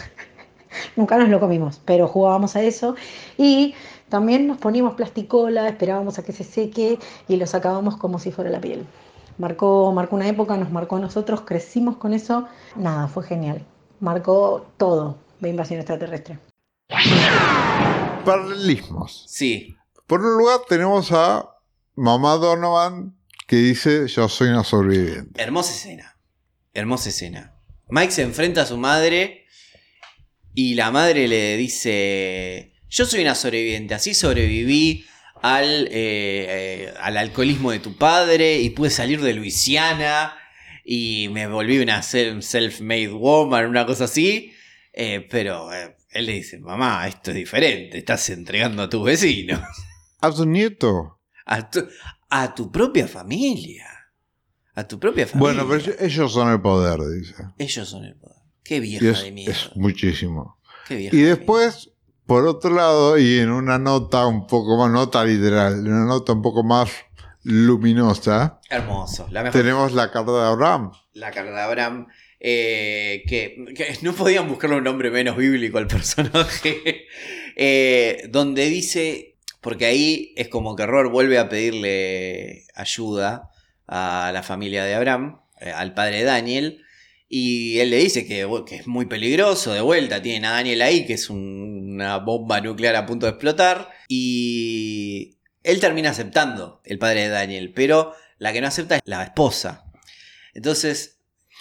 Nunca nos lo comimos, pero jugábamos a eso y también nos poníamos plasticola, esperábamos a que se seque y lo sacábamos como si fuera la piel. Marcó, marcó una época, nos marcó a nosotros, crecimos con eso. Nada, fue genial. Marcó todo de invasión extraterrestre. Paralelismos. Sí. Por un lugar tenemos a Mamá Donovan que dice yo soy una sobreviviente. Hermosa escena. Hermosa escena. Mike se enfrenta a su madre y la madre le dice, yo soy una sobreviviente, así sobreviví al, eh, eh, al alcoholismo de tu padre y pude salir de Luisiana y me volví una self- self-made woman, una cosa así. Eh, pero eh, él le dice, mamá, esto es diferente, estás entregando a tus vecinos, A su nieto. a tu, a tu propia familia. A tu propia familia. Bueno, pero ellos- son el poder, dice. Ellos son el poder. Qué vieja es, de mierda. es muchísimo. Qué vieja Y de después, por otro lado, y en una nota un poco más, nota literal, en una nota un poco más luminosa. Hermoso. La mejor. tenemos la carta de Abraham. La carta de Abraham. Eh, que, no podían buscarle un nombre menos bíblico al personaje. eh, donde dice. Porque ahí es como que Ror vuelve a pedirle ayuda a la familia de Abraham, eh, al padre Daniel. Y él le dice que, es muy peligroso, de vuelta, tienen a Daniel ahí, que es un- una bomba nuclear a punto de explotar. Y él termina aceptando, el padre de Daniel, pero la que no acepta es la esposa. Entonces,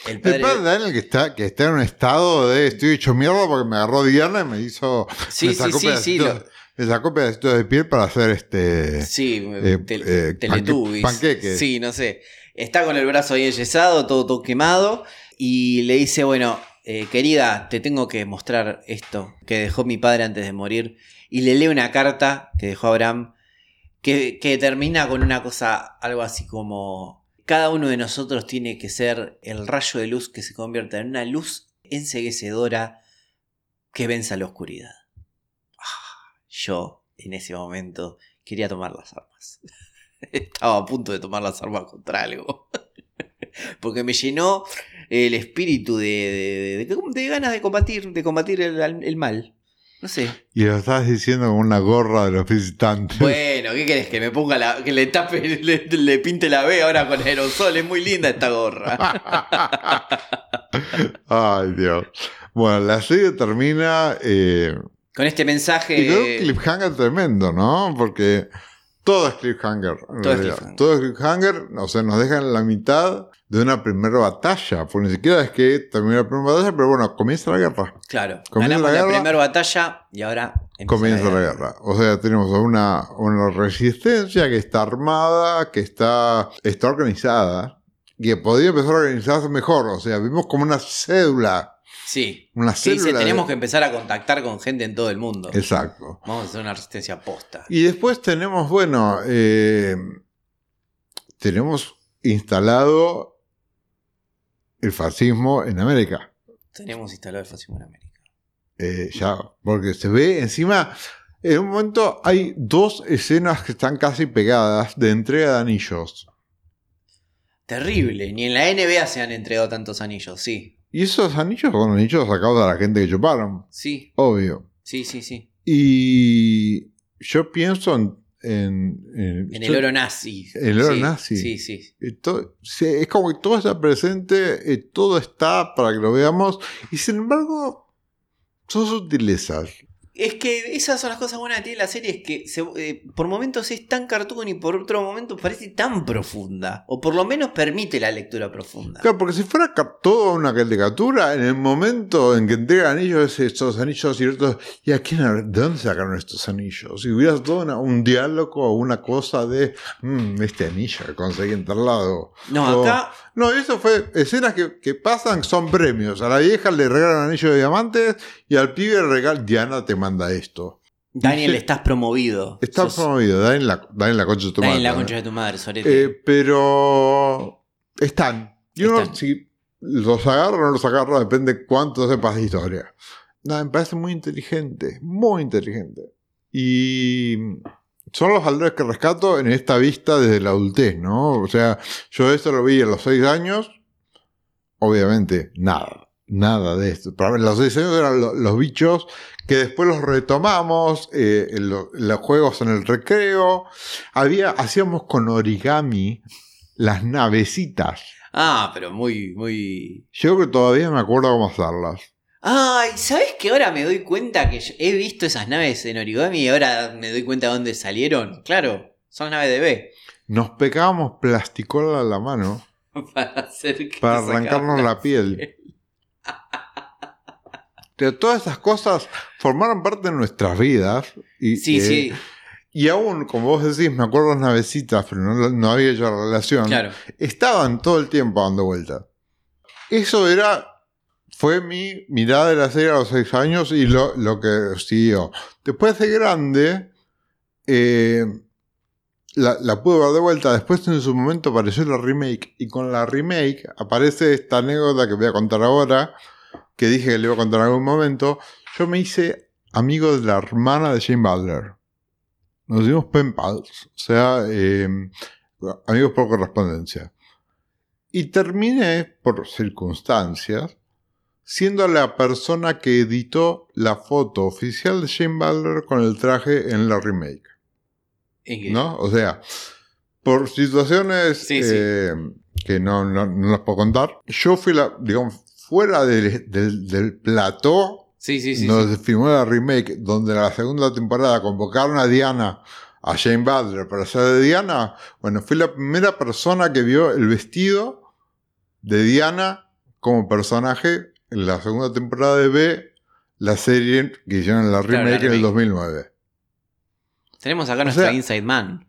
el padre... El padre Daniel que está, que está en un estado de estoy hecho mierda porque me agarró Diana y me hizo. Sí, me sí, sacó sí, sí, pedacitos. lo- Esa copia de de piel para hacer este. Sí, eh, eh, Teletubbies. panque- panqueques. Sí, no sé. Está con el brazo ahí enyesado, todo, todo quemado. Y le dice, bueno, eh, querida, te tengo que mostrar esto que dejó mi padre antes de morir. Y le lee una carta que dejó Abraham que, que termina con una cosa, algo así como, cada uno de nosotros tiene que ser el rayo de luz que se convierta en una luz enseguecedora que venza la oscuridad. Ah, yo, en ese momento, quería tomar las armas. Estaba a punto de tomar las armas contra algo. Porque me llenó el espíritu de, ganas de combatir, de combatir el mal. No sé. Y lo estás diciendo con una gorra de los visitantes. Bueno, ¿qué querés? Que me ponga la. que le tape, le, le pinte la B ahora con aerosol. Es muy linda esta gorra. Ay, Dios. Bueno, la serie termina eh, Con este mensaje. y con un cliffhanger tremendo, ¿no? Porque todo es cliffhanger. en Todo es cliffhanger. Todo es cliffhanger. O sea, nos dejan la mitad de una primera batalla. Porque ni siquiera es que termina la primera batalla, pero bueno, comienza la guerra. Claro, Comienza ganamos la la, guerra. primera batalla y ahora Comienza la guerra. O sea, tenemos una, una resistencia que está armada, que está, está organizada, que podría empezar a organizarse mejor. O sea, vimos como una cédula. Sí. Una Que dice, célula. de- tenemos que empezar a contactar con gente en todo el mundo. Exacto. Vamos a hacer una resistencia posta. Y después tenemos, bueno, eh, tenemos instalado el fascismo en América. Tenemos instalado el fascismo en América. Eh, ya, porque se ve encima, en un momento hay dos escenas que están casi pegadas de entrega de anillos. Terrible. Ni en la NBA se han entregado tantos anillos. Sí. Y esos anillos son anillos sacados de la gente que chuparon, Sí. obvio. Sí, sí, sí. Y yo pienso en... En, en- el oro nazi. El oro Sí, nazi. Sí, sí. Eh, es como que todo está presente, eh, todo está para que lo veamos, y sin embargo, son sutilezas. Es que esas son las cosas buenas que tiene la serie, es que se- eh, por momentos es tan cartoon y por otro momento parece tan profunda. O por lo menos permite la lectura profunda. Claro, porque si fuera toda una caricatura, en el momento en que entregan anillos, estos anillos y otros, ¿y a quién, de dónde sacaron estos anillos? Si hubiera todo una- un diálogo o una cosa de, "Mm, este anillo que conseguí en tal lado. No, O- acá No, eso fue escenas que, que pasan, son premios. A la vieja le regalan anillo de diamantes y al pibe le regalan, Diana te manda esto. Daniel estás promovido. Está Sos- promovido, da en la, la concha de tu Daniel, madre, la ¿no? concha de tu madre, Sorete. Eh, pero están. Y uno, Están. si los agarra o no los agarra, depende cuánto sepas de historia. Nada, me parece muy inteligente, muy inteligente. Y son los valores que rescato en esta vista desde la adultez, ¿no? O sea, yo esto lo vi a los seis años, obviamente, nada, nada de esto. Para mí, los seis años eran lo- los bichos que después los retomamos, eh, en lo- en los juegos en el recreo. Había, hacíamos con origami las navecitas. Ah, pero muy, muy. Yo creo que todavía me acuerdo cómo hacerlas. Ay, ¿sabes que ahora me doy cuenta que yo he visto esas naves en origami y ahora me doy cuenta de dónde salieron? Claro, son naves de B. Nos pegábamos plasticola a la mano Para hacer que para arrancarnos la piel. Pero todas esas cosas formaron parte de nuestras vidas. Y, Sí, eh, sí, Y aún, como vos decís, me acuerdo las navecitas, pero no, no había la relación. claro. Estaban todo el tiempo dando vueltas. Eso era. Fue mi mirada de la serie a los seis años y lo, lo que siguió. Después de grande, eh, la, la pude ver de vuelta. Después en su momento apareció la remake. Y con la remake aparece esta anécdota que voy a contar ahora, que dije que le iba a contar en algún momento. Yo me hice amigo de la hermana de Jane Butler. Nos dimos pen pals. O sea, eh, amigos por correspondencia. Y terminé, por circunstancias, siendo la persona que editó la foto oficial de Jane Butler con el traje en la remake. ¿No? O sea, por situaciones Sí, sí. eh, que no, no, no las puedo contar, yo fui la, digamos, fuera del, del, del plató Sí, sí, sí. donde sí. se filmó la remake, donde en la segunda temporada convocaron a Diana, a Jane Butler para ser de Diana, bueno, fui la primera persona que vio el vestido de Diana como personaje en la segunda temporada de B, la serie que hicieron en la Claro, remake en el remake. 2009. Tenemos acá O nuestra sea, Inside Man,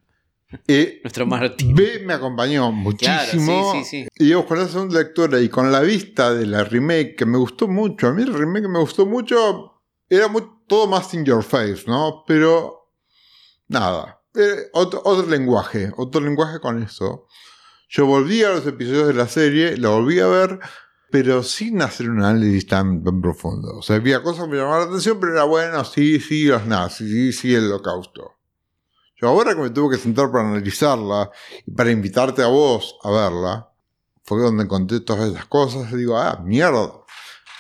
Eh, nuestro Martín. B me acompañó muchísimo. Claro, sí, sí, sí. Y yo con la segunda lectura y con la vista de la remake que me gustó mucho. A mí el remake me gustó mucho. Era muy- todo más in your face, ¿no? Pero nada. Eh, otro, otro lenguaje. Otro lenguaje con eso. Yo volví a los episodios de la serie, la volví a ver, pero sin hacer un análisis tan, tan profundo. O sea, había cosas que me llamaban la atención, pero era bueno, sí, sí, los nazis, sí, sí, el holocausto. Yo ahora que me tuve que sentar para analizarla y para invitarte a vos a verla, fue donde encontré todas esas cosas y digo, ah, mierda,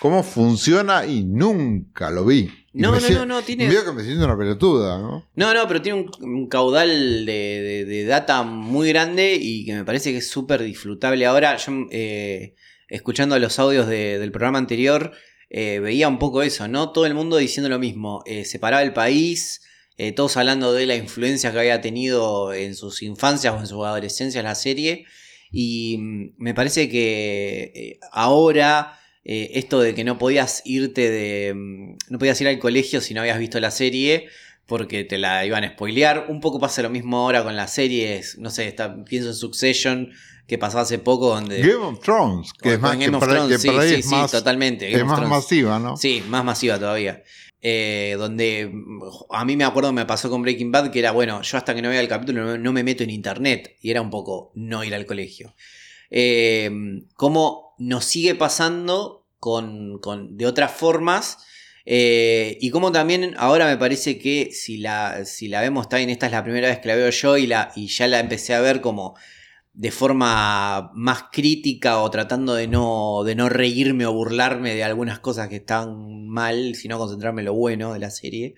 ¿cómo funciona? Y nunca lo vi. No, no, no, no, tiene- Veo que me siento una pelotuda, ¿no? No, no, pero tiene un, un caudal de, de- de data muy grande y que me parece que es súper disfrutable. Ahora, yo eh, escuchando los audios de- del programa anterior, eh, veía un poco eso, ¿no? Todo el mundo diciendo lo mismo. Eh, separaba el país, eh, todos hablando de la influencia que había tenido en sus infancias o en su adolescencia la serie. Y mm, me parece que ahora esto de que no podías irte de. mm, no podías ir al colegio si no habías visto la serie. Porque te la iban a spoilear. Un poco pasa lo mismo ahora con las series. No sé, está, pienso en Succession, que pasó hace poco, donde. Game of Thrones, que es más que Thrones, sí, sí, totalmente. Game es más Thrones. masiva, ¿no? Sí, más masiva todavía. Eh, donde a mí me acuerdo me pasó con Breaking Bad que era, bueno, yo hasta que no vea el capítulo no, no me meto en internet. Y era un poco no ir al colegio. Eh, cómo nos sigue pasando con, con- de otras formas. eh, y como también ahora me parece que si la, si la vemos, bien, esta es la primera vez que la veo yo y, la, y ya la empecé a ver como de forma más crítica o tratando de no, de no reírme o burlarme de algunas cosas que están mal, sino concentrarme en lo bueno de la serie.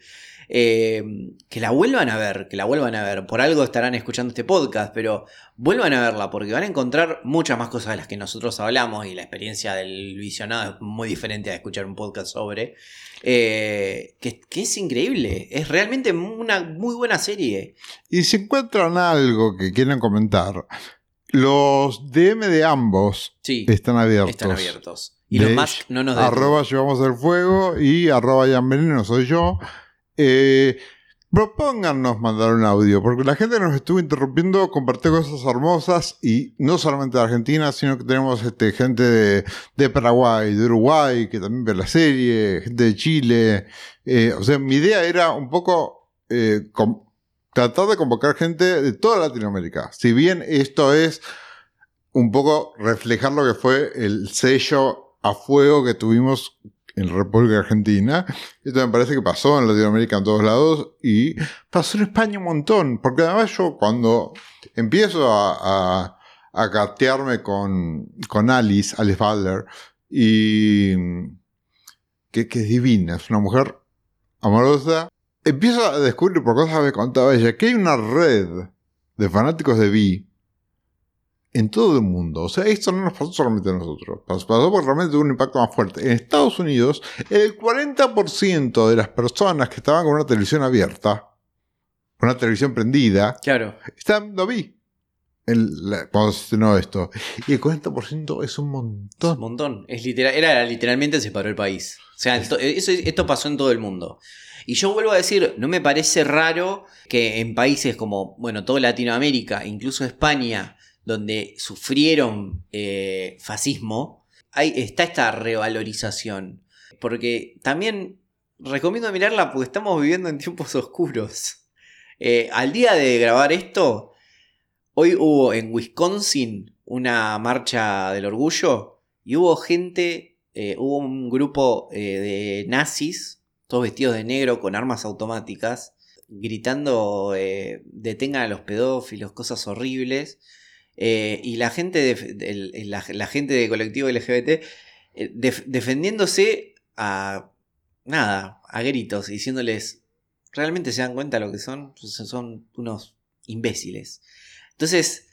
Eh, que la vuelvan a ver, que la vuelvan a ver. Por algo estarán escuchando este podcast, pero vuelvan a verla porque van a encontrar muchas más cosas de las que nosotros hablamos y la experiencia del visionado es muy diferente a escuchar un podcast sobre. eh, que, que es increíble, es realmente una muy buena serie. Y si encuentran algo que quieran comentar, los DM de ambos Sí, están abiertos. están abiertos. Y los más no nos dejan. arroba llevamos el fuego y arroba Veneno soy yo. Eh, propóngannos mandar un audio, porque la gente nos estuvo interrumpiendo, compartió cosas hermosas y no solamente de Argentina, sino que tenemos este, gente de, de Paraguay, de Uruguay, que también ve la serie, gente de Chile. Eh, o sea, mi idea era un poco eh, com- tratar de convocar gente de toda Latinoamérica. Si bien esto es un poco reflejar lo que fue el sello a fuego que tuvimos en República Argentina. Esto me parece que pasó en Latinoamérica en todos lados y pasó en España un montón. Porque además yo cuando empiezo a, a, a catearme con, con Alice, Alice Butler, y que, que es divina, es una mujer amorosa, empiezo a descubrir por cosas que me contaba ella que hay una red de fanáticos de Vi en todo el mundo. O sea, esto no nos pasó solamente a nosotros. Pasó, pasó porque realmente tuvo un impacto más fuerte. En Estados Unidos, el 40% de las personas que estaban con una televisión abierta, con una televisión prendida, Claro. estaban viendo Vi. El- la- estrenó esto. Y el 40% es un Es un montón. montón. Es literal, era literalmente se paró el país. O sea, esto, esto pasó en todo el mundo. Y yo vuelvo a decir, no me parece raro que en países como, bueno, toda Latinoamérica, incluso España, donde sufrieron eh, fascismo, hay, está esta revalorización. Porque también recomiendo mirarla porque estamos viviendo en tiempos oscuros. Eh, al día de grabar esto, hoy hubo en Wisconsin una marcha del orgullo y hubo gente, eh, hubo un grupo eh, de nazis, todos vestidos de negro con armas automáticas, gritando eh, detengan a los pedófilos, cosas horribles. Y la gente de, la, gente del colectivo LGBT def- defendiéndose a nada, a gritos, diciéndoles, ¿realmente se dan cuenta lo que son? Son unos imbéciles. Entonces,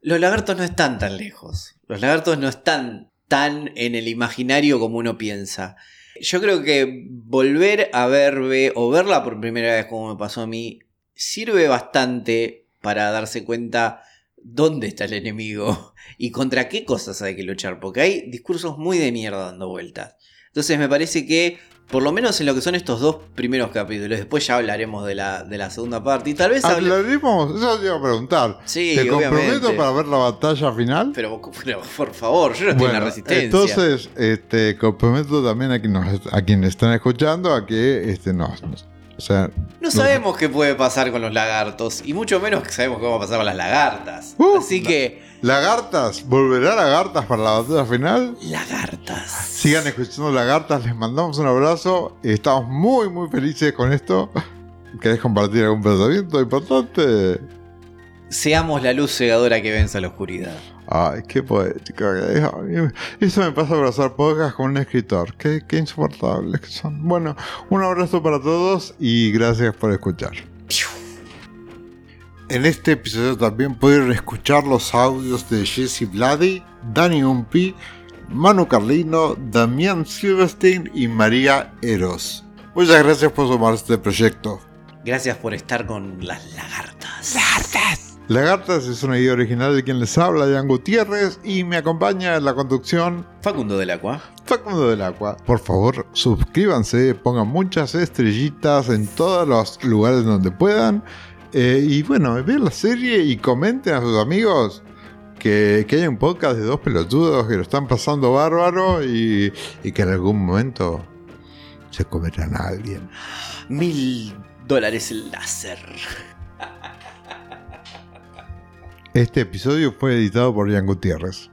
los lagartos no están tan lejos. Los lagartos no están tan en el imaginario como uno piensa. Yo creo que volver a ver o verla por primera vez como me pasó a mí sirve bastante para darse cuenta dónde está el enemigo y contra qué cosas hay que luchar, porque hay discursos muy de mierda dando vueltas. Entonces me parece que Por lo menos en lo que son estos dos primeros capítulos. Después ya hablaremos de la, de la segunda parte. Y tal vez hable- Hablaremos, eso te iba a preguntar. Sí, ¿Te comprometo para ver la batalla final? Pero, pero, por favor, yo no estoy en la resistencia. Entonces, este, comprometo también a quienes nos, a quienes están escuchando a que este, nos, nos- o sea, No sabemos qué puede pasar con los lagartos. Y mucho menos que sabemos qué va a pasar con las lagartas. Uh, Así que. Lagartas, ¿volverá Lagartas para la batalla final? Lagartas. Sigan escuchando Lagartas, les mandamos un abrazo. Estamos muy, muy felices con esto. ¿Querés compartir algún pensamiento importante? Seamos la luz cegadora que vence a la oscuridad. Ay, qué poético. Eso me pasa por hacer podcast con un escritor. Qué, qué insoportables que son. Bueno, un abrazo para todos y gracias por escuchar. En este episodio también pudieron escuchar los audios de Jesse Vladi, Dani Umpi, Manu Carlino, Damián Silverstein y María Eros. Muchas gracias por sumarse a este proyecto. Gracias por estar con las lagartas. Lagartas es una idea original de quien les habla, Jan Gutiérrez, y me acompaña en la conducción Facundo del Agua. Facundo del Agua. Por favor, suscríbanse, pongan muchas estrellitas en todos los lugares donde puedan. Eh, y bueno, vean la serie y comenten a sus amigos que, que hay un podcast de dos pelotudos que lo están pasando bárbaro y, y que en algún momento se comerán a alguien. Mil dólares el láser. Este episodio fue editado por Jan Gutiérrez.